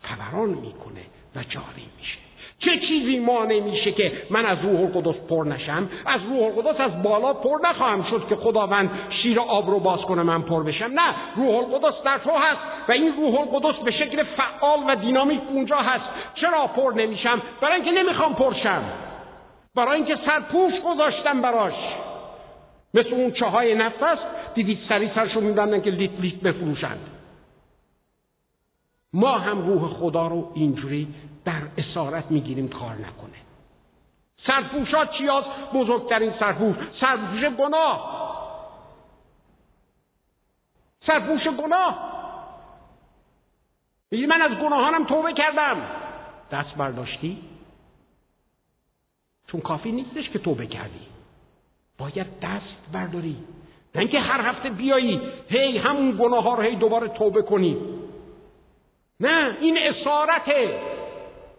S2: فوران می‌کنه و جاری میشه. چه چیزی مانع میشه که من از روح القدس پر نشم؟ از روح القدس از بالا پر نخواهم شد که خداوند شیر آب رو باز کنه من پر بشم. نه روح القدس در تو هست و این روح القدس به شکل فعال و دینامیک اونجا هست. چرا پر نمیشم؟ برای اینکه نمی‌خوام پرشم برای اینکه سرپوش گذاشتم براش. مثل اون چاهای نفت است دیدید سری سرشو میبندن که لیت لیت بفروشند. ما هم روح خدا رو اینجوری در اسارت می‌گیریم کار نکنه. سرپوشات چی هست؟ بزرگترین سرپوش. سرپوش گناه. سرپوش گناه. میگی من از گناهانم توبه کردم. دست برداشتی؟ چون کافی نیستش که توبه کردی. باید دست برداری. نه اینکه هر هفته بیایی هی همون گناه ها رو هی دوباره توبه کنی. نه این اسارته.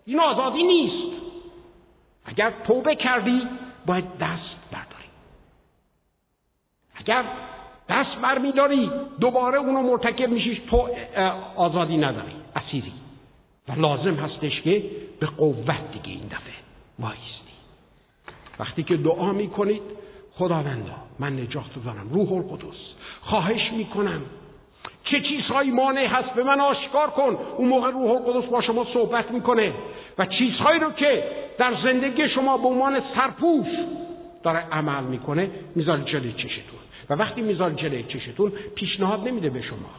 S2: این آزادی نیست. اگر توبه کردی باید دست برداری. اگر دست برمیداری دوباره اونو مرتکب میشیش تو آزادی نداری اسیری. و لازم هستش که به قوت دیگه این دفعه وایستی وقتی که دعا می‌کنید خداوندا من نجات دارم روح القدس خواهش می‌کنم چه چیزهایی مانع هست به من آشکار کن. اون موقع روح القدس با شما صحبت می‌کنه و چیزهایی رو که در زندگی شما به عنوان سرپوش داره عمل می‌کنه می‌ذاره جلوی چشتون. و وقتی می‌ذاره جلوی چشتون پیشنهاد نمیده به شما.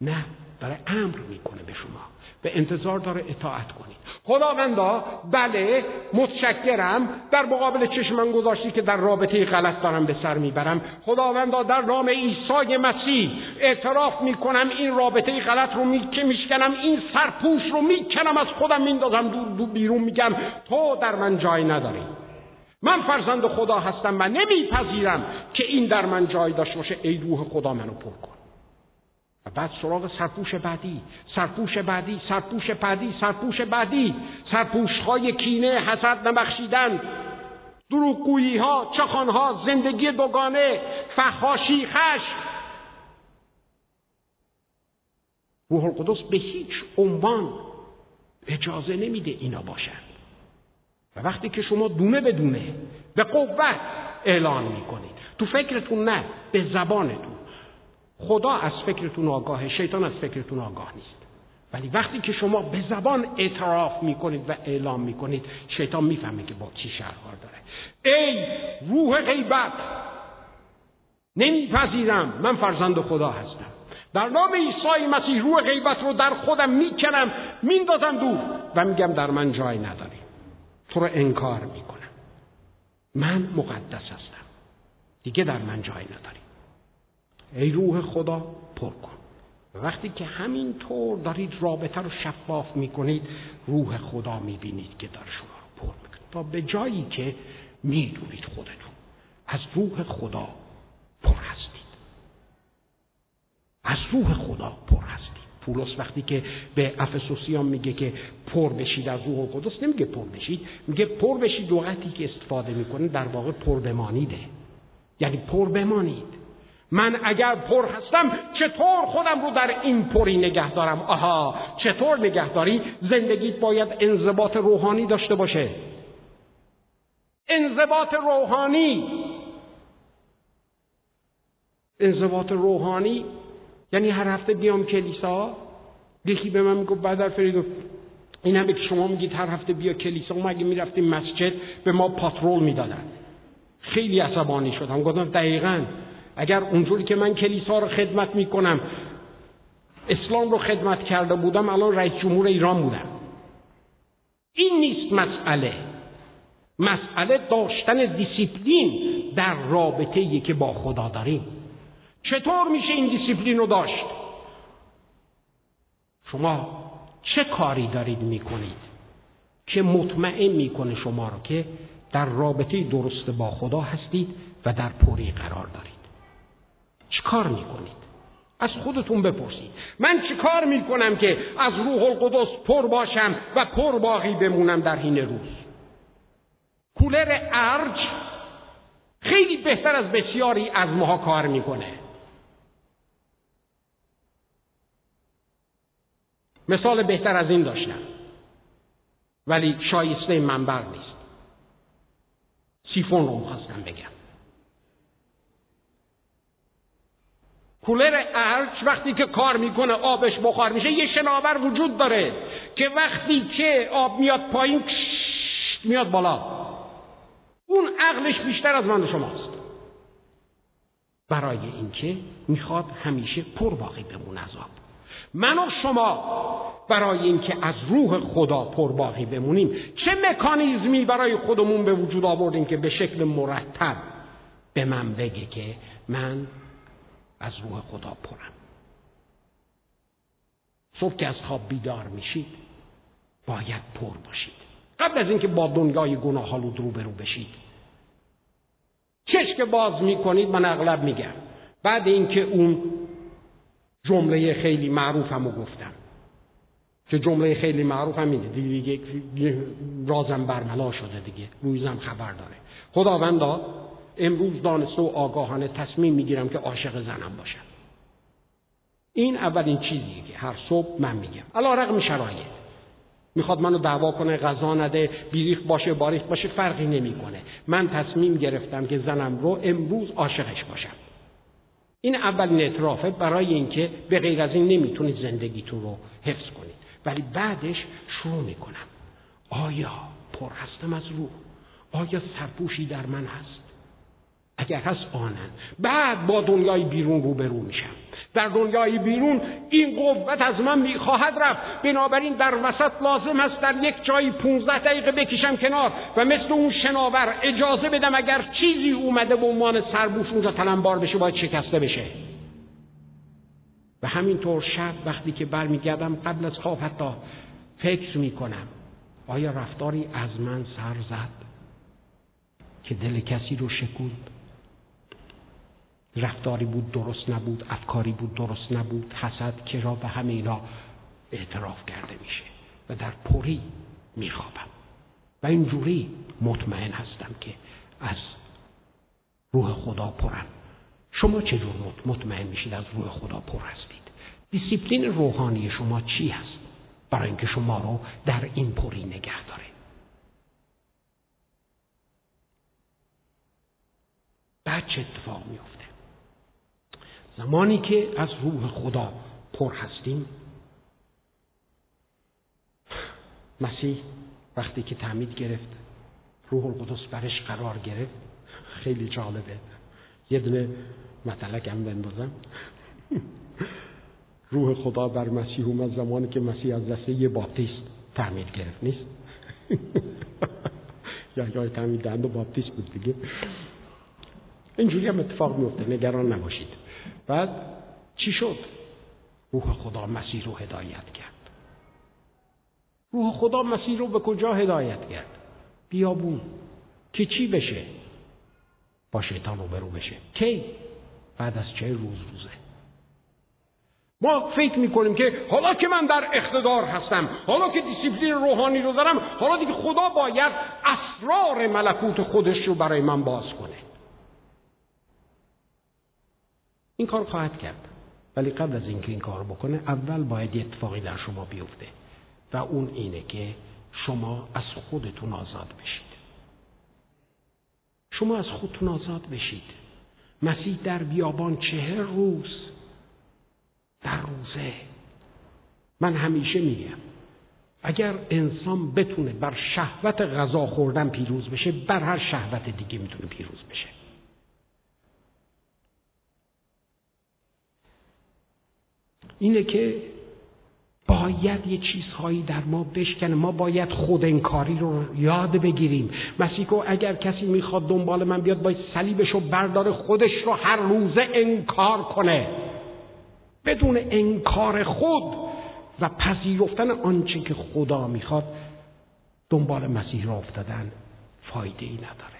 S2: نه داره امر می‌کنه به شما. به انتظار داره اطاعت کنید خداوندا بله متشکرم. در مقابل چشم من گذاشتی که در رابطه غلط دارم به سر می‌برم. خداوندا در نام عیسی مسیح اعتراف می‌کنم این رابطه غلط رو می... که میشکنم این سرپوش رو می‌کنم از خودم میندازم. دور, دور بیرون میگم تو در من جای نداری. من فرزند خدا هستم و نمیپذیرم که این در من جای داشته باشه. ای روح خدا منو پر کن. و بعد سراغ سرپوش بعدی. سرپوش بعدی سرپوش بعدی سرپوش بعدی. سرپوش های کینه حسد نبخشیدن. دروغگویی ها چخان ها زندگی دوگانه فخاشی خش روح القدس به هیچ عنوان اجازه نمیده اینا باشن. و وقتی که شما دونه به دونه به قوت اعلان می‌کنید تو فکرتون نه به زبانتون. خدا از فکرتون آگاهه شیطان از فکرتون آگاه نیست. ولی وقتی که شما به زبان اعتراف می‌کنید و اعلام می‌کنید شیطان می‌فهمه که با چی شهرکار داره. ای روح غیبت! نمیپذیرم. من فرزند خدا هستم. در نام عیسی مسیح روح غیبت رو در خودم می‌کنم میندازم دور و میگم در من جای نداری. تو رو انکار می‌کنم. من مقدس هستم. دیگه در من جای نداری. ای روح خدا پر کن. وقتی که همین طور دارید رابطه رو شفاف می‌کنید روح خدا می‌بینید که داره شما رو پر می‌کنه. تا به جایی که می‌دونید خودتون. از روح خدا پر هستید. از روح خدا پر هستید. پولس وقتی که به افسوسیان میگه که پر بشید از روح القدس نمیگه پر بشید. میگه پر بشید لغتی که استفاده می‌کنه در واقع پر بمانیده. یعنی پر بمانید. من اگر پر هستم چطور خودم رو در این پری نگه دارم؟ آها چطور نگهداری زندگیت باید انضباط روحانی داشته باشه. انضباط روحانی. انضباط روحانی یعنی هر هفته بیام کلیسا یکی به من می‌گفت بعد فریدو این همه که شما میگید هر هفته بیا کلیسا ما اگه می‌رفتیم مسجد به ما پاترول می‌دادن. خیلی عصبانی شدم. گفتم دقیقا اگر اونجوری که من کلیسا رو خدمت می‌کنم اسلام رو خدمت کرده بودم الان رئیس جمهور ایران بودم. این نیست مسئله. مسئله داشتن دیسیپلین در رابطه که با خدا داریم. چطور میشه این دیسیپلین رو داشت؟ شما چه کاری دارید می‌کنید که مطمئن می‌کنه شما رو که در رابطه درست با خدا هستید و در پری قرار دارید؟ چه کار می‌کنید؟ از خودتون بپرسید. من چه کار می‌کنم که از روح القدس پر باشم و پر باقی بمونم در حین روز؟ کولر ارج خیلی بهتر از بسیاری از ماها کار می‌کنه. مثال بهتر از این داشتم. ولی شایسته منبر نیست. سیفون رو خواستم بگم. کولر ارچ وقتی که کار می‌کنه آبش بخار میشه یه شناور وجود داره که وقتی که آب میاد پایین میاد بالا. اون عقلش بیشتر از من و شماست. برای اینکه می‌خواد همیشه پر باقی بمونه از آب. من و شما برای اینکه از روح خدا پرباقی بمونیم چه مکانیزمی برای خودمون به وجود آوردیم که به شکل مرتب به من بگه که من از روح خدا پرم. صبح که از خواب بیدار میشید باید پر باشید. قبل از اینکه با دنیای گناه رو روبرو بشید. چشم باز می‌کنید من اغلب میگم. بعد اینکه اون جمله خیلی معروفم رو گفتم. که جمله خیلی معروف هم اینه دیگه, دیگه رازم برملا شده دیگه. رویزم خبر داره. خداوندا امروز دانسته و آگاهانه تصمیم می‌گیرم که عاشق زنم باشم. این اولین چیزیه که هر صبح من میگم. علا رقم شرایط. می‌خواد منو دعوا کنه غذا نده بیریخ باشه باریخ باشه فرقی نمی‌کنه. من تصمیم گرفتم که زنم رو امروز عاشقش باشم. این اولین اعترافه برای اینکه به غیر از این نمی‌تونید زندگیتون رو حفظ کنید. ولی بعدش شروع می‌کنم. آیا پر هستم از روح؟ آیا سرپوشی در من هست؟ اگر هست آنن بعد با دنیای بیرون روبرو میشم. در دنیای بیرون این قوت از من می‌خواهد رفت. بنابراین در وسط لازم است در یک جایی 15 دقیقه بکشم کنار و مثل اون شناور اجازه بدم اگر چیزی اومده به عنوان سربوش اونجا تلمبار بشه باید شکسته بشه. و همینطور شب وقتی که برمیگردم قبل از خواب حتی فکر می‌کنم آیا رفتاری از من سر زد که دل کسی رو شکوند؟ رفتاری بود درست نبود افکاری بود درست نبود حسد که را به همه اینا اعتراف کرده میشه و در پری میخوابم. و اینجوری مطمئن هستم که از روح خدا پرم شما چجور مطمئن میشید از روح خدا پر هستید؟ دیسیپلین روحانی شما چی هست؟ برای اینکه شما رو در این پری نگه داره. بعد چه اتفاق میفته زمانی که از روح خدا پر هستیم. مسیح وقتی که تعمید گرفت روح القدس برش قرار گرفت. خیلی جالبه. یه دونه متلک هم بندازم. [LAUGHS] روح خدا بر مسیح اومد زمانی که مسیح از دست یه Baptist تعمید گرفت نیست؟ [LAUGHS] یحیی تعمید دهنده و Baptist بود دیگه. اینجوری هم اتفاق میفته نگران نباشید. بعد چی شد؟ روح خدا مسیح رو هدایت کرد. روح خدا مسیح رو به کجا هدایت کرد؟ بیابون. که چی بشه؟ با شیطان رو برو بشه. کی؟ بعد از چه روز روزه. ما فکر می‌کنیم که حالا که من در اقتدار هستم حالا که دیسیپلین روحانی رو دارم حالا دیگه خدا باید اسرار ملکوت خودش رو برای من باز کنه. این کار خواهد کرد. ولی قبل از اینکه این کار بکنه اول باید اتفاقی در شما بیفته و اون اینه که شما از خودتون آزاد بشید. شما از خودتون آزاد بشید. مسیح در بیابان چهر روز در روزه. من همیشه میگم اگر انسان بتونه بر شهوت غذا خوردن پیروز بشه بر هر شهوت دیگه می‌تونه پیروز بشه. اینه که باید یه چیزهایی در ما بشکنه. ما باید خود انکاری رو یاد بگیریم. مسیح اگر کسی می‌خواد دنبال من بیاد باید صلیبش رو برداره خودش رو هر روزه انکار کنه. بدون انکار خود و پذیرفتن آنچه که خدا می‌خواد دنبال مسیح را افتادن فایده ای نداره.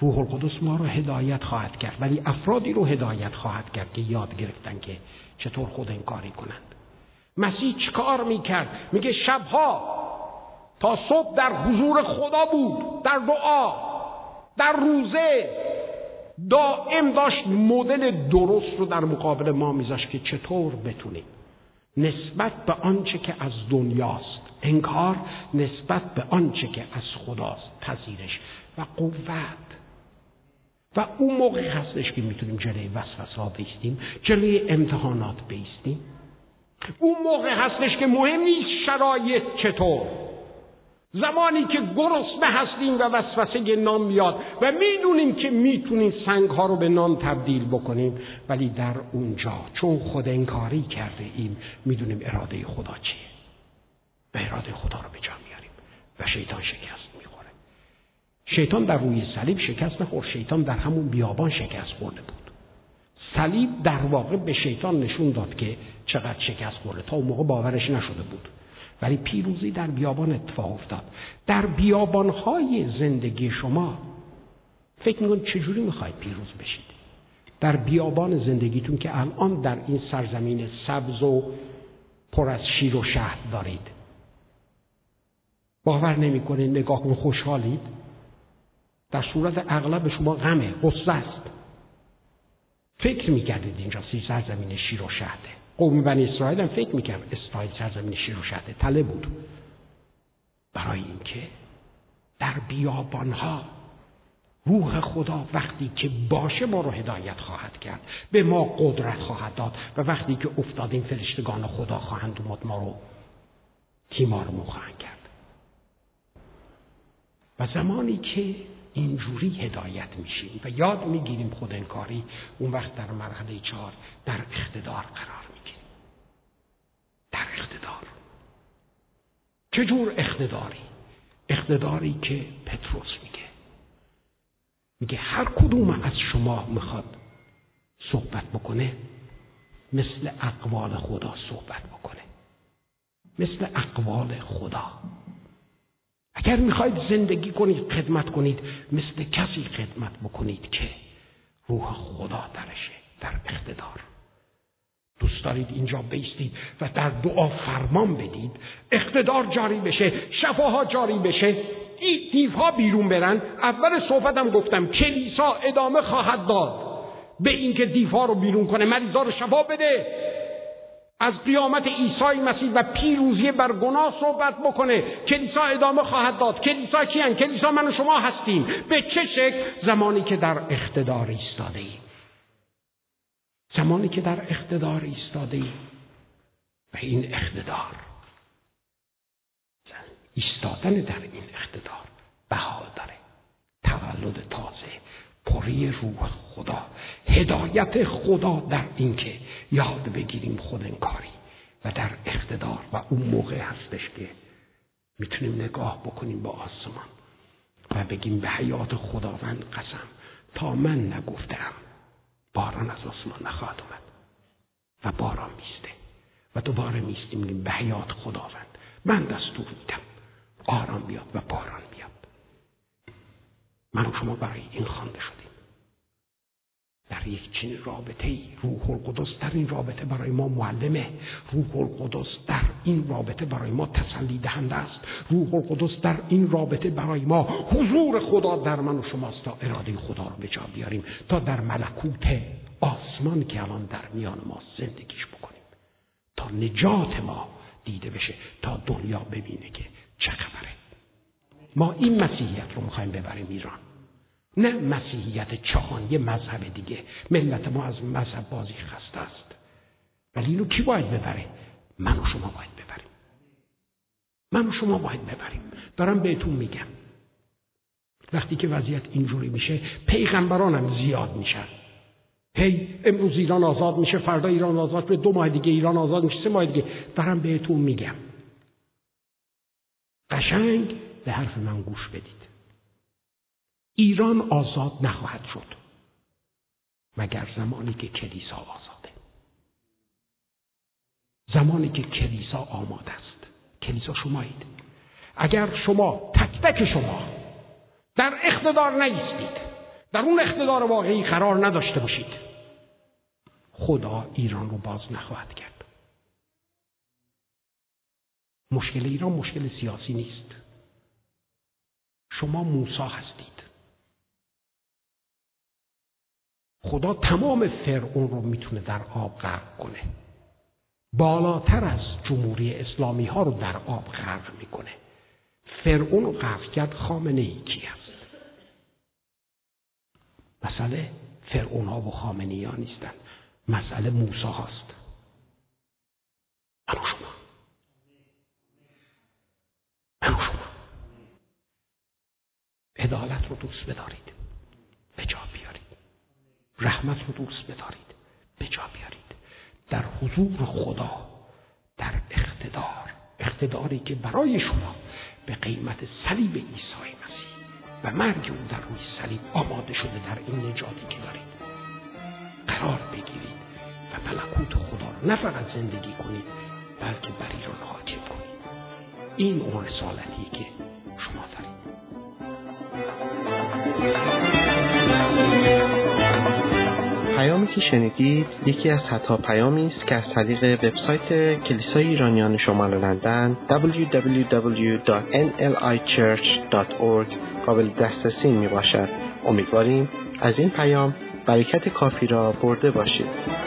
S2: روح القدس ما رو هدایت خواهد کرد ولی افرادی رو هدایت خواهد کرد که یاد گرفتن که چطور خود انکاری کنند مسیح چکار می‌کرد؟ میگه شبها تا صبح در حضور خدا بود در دعا در روزه دائم داشت مدل درست رو در مقابل ما میذاشت که چطور بتونیم نسبت به آنچه که از دنیاست. انکار نسبت به آنچه که از خداست. پذیرش و قوت. و اون موقع هستش که می‌تونیم جلوی وسوسه بیستیم جلوی امتحانات بیستیم. اون موقع هستش که مهم نیست شرایط چطور. زمانی که گرسنه هستیم و وسوسه نام میاد و می‌دونیم که می‌تونیم سنگ ها رو به نان تبدیل بکنیم ولی در اونجا چون خود انکاری کرده ایم می‌دونیم اراده خدا چیه. و اراده خدا رو به جا میاریم و شیطان شکست. شیطان در روی صلیب شکست نخور شیطان در همون بیابان شکست خورده بود. صلیب در واقع به شیطان نشون داد که چقدر شکست خورده. تا اون موقع باورش نشده بود. ولی پیروزی در بیابان اتفاق افتاد. در بیابانهای زندگی شما فکر میکن چجوری می‌خواید پیروز بشید؟ در بیابان زندگیتون که الان در این سرزمین سبز و پر از شیر و شهد دارید. باور نمی‌کنید؟ نگاه کن خوشحالید؟ در صورت اغلب شما غمه غصه است. فکر می‌کردید اینجا سی سرزمین شیر و شهده. قوم بنی اسرائیل هم فکر می‌کرد اسرائیل سرزمین شیر و شهده. تله بود. برای اینکه در بیابانها روح خدا وقتی که باشه ما رو هدایت خواهد کرد. به ما قدرت خواهد داد و وقتی که افتادیم فرشتگان خدا خواهند اومد ما رو تیمارمون خواهند کرد؟ و زمانی که اینجوری هدایت میشیم و یاد می‌گیریم خود انکاری اون وقت در مرحله چهار در اقتدار قرار می‌گیریم. در اقتدار. چجور اقتداری؟ اقتداری که پتروس میگه. میگه هر کدوم از شما می‌خواد صحبت بکنه مثل اقوال خدا صحبت بکنه. مثل اقوال خدا. اگر می‌خواید زندگی کنید خدمت کنید مثل کسی خدمت بکنید که روح خدا درشه در اقتدار. دوست دارید اینجا بیستید و در دعا فرمان بدید. اقتدار جاری بشه شفاها جاری بشه. دیوها بیرون برن. اول صحبتم گفتم کلیسا ادامه خواهد داد. به اینکه دیوها رو بیرون کنه مریضا رو شفا بده. از قیامت عیسی مسیح و پیروزی بر گناه صحبت بکنه. کلیسا ادامه خواهد داد. کلیسا کیان؟ کلیسا من و شما هستیم. به چه شکل؟ زمانی که در اقتدار ایستاده ایم. زمانی که در اقتدار ایستاده ایم. و این اقتدار. ایستادن در این اقتدار بها داره. تولد تازه. پری روح خدا. هدایت خدا در اینکه یاد بگیریم خود انکاری و در اقتدار و اون موقع هستش که می‌تونیم نگاه بکنیم با آسمان و بگیم به حیات خداوند قسم تا من نگفتم باران از آسمان نخواهد اومد و باران میسته و دوباره میستیم میگیم به حیات خداوند من دستور میدم آرام بیاد و باران بیاد. من شما برای این خوانده شدیم. در یک چنین رابطه روح القدس در این رابطه برای ما معلمه. روح القدس در این رابطه برای ما تسلی دهنده است. روح القدس در این رابطه برای ما حضور خدا در من و شماست تا اراده خدا رو به جا بیاریم. تا در ملکوت آسمان که الان در میان ما زندگیش بکنیم. تا نجات ما دیده بشه. تا دنیا ببینه که چه خبره. ما این مسیحیت رو می‌خوایم ببریم ایران. نه مسیحیت چهان یه مذهب دیگه. ملت ما از مذهب بازی خسته است. ولی اینو کی باید ببره؟ من و شما باید ببریم. من و شما باید ببریم. دارم بهتون میگم. وقتی که وضعیت اینجوری میشه پیغمبرانم زیاد میشن. هی امروز ایران آزاد میشه فردا ایران آزاد میشه دو ماه دیگه ایران آزاد میشه سه ماه دیگه. دارم بهتون میگم. قشنگ به حرف من گوش بدید. ایران آزاد نخواهد شد. مگر زمانی که کلیسا آزاده. زمانی که کلیسا آماده است. کلیسا شمایید. اگر شما تک تک شما در اقتدار نیستید در اون اقتدار واقعی قرار نداشته باشید خدا ایران رو باز نخواهد کرد. مشکل ایران مشکل سیاسی نیست. شما موسا هستید. خدا تمام فرعون رو می‌تونه در آب غرق کنه. بالاتر از جمهوری اسلامی ها رو در آب غرق می‌کنه. فرعون رو غرق کرد خامنه ای کی هست مسئله فرعون ها و خامنه ها نیستن. مسئله موسا هست من شما. من شما. عدالت رو دوست بدارید. به رحمت رو دوست بدارید. به جا بیارید. در حضور خدا در اقتدار. اقتداری که برای شما به قیمت صلیب عیسی مسیح و مرگ او در روی صلیب آماده شده در این نجاتی که دارید. قرار بگیرید و ملکوت خدا رو نه فقط زندگی کنید بلکه بر ایران حاکم کنید. این اون رسالتی که شما دارید.
S1: پیامی که شنیدید یکی از حتی پیامی است که از طریق وبسایت کلیسای ایرانیان شمال لندن www.nlichurch.org قابل دسترسی می باشد. امیدواریم از این پیام برکت کافی را برده باشید.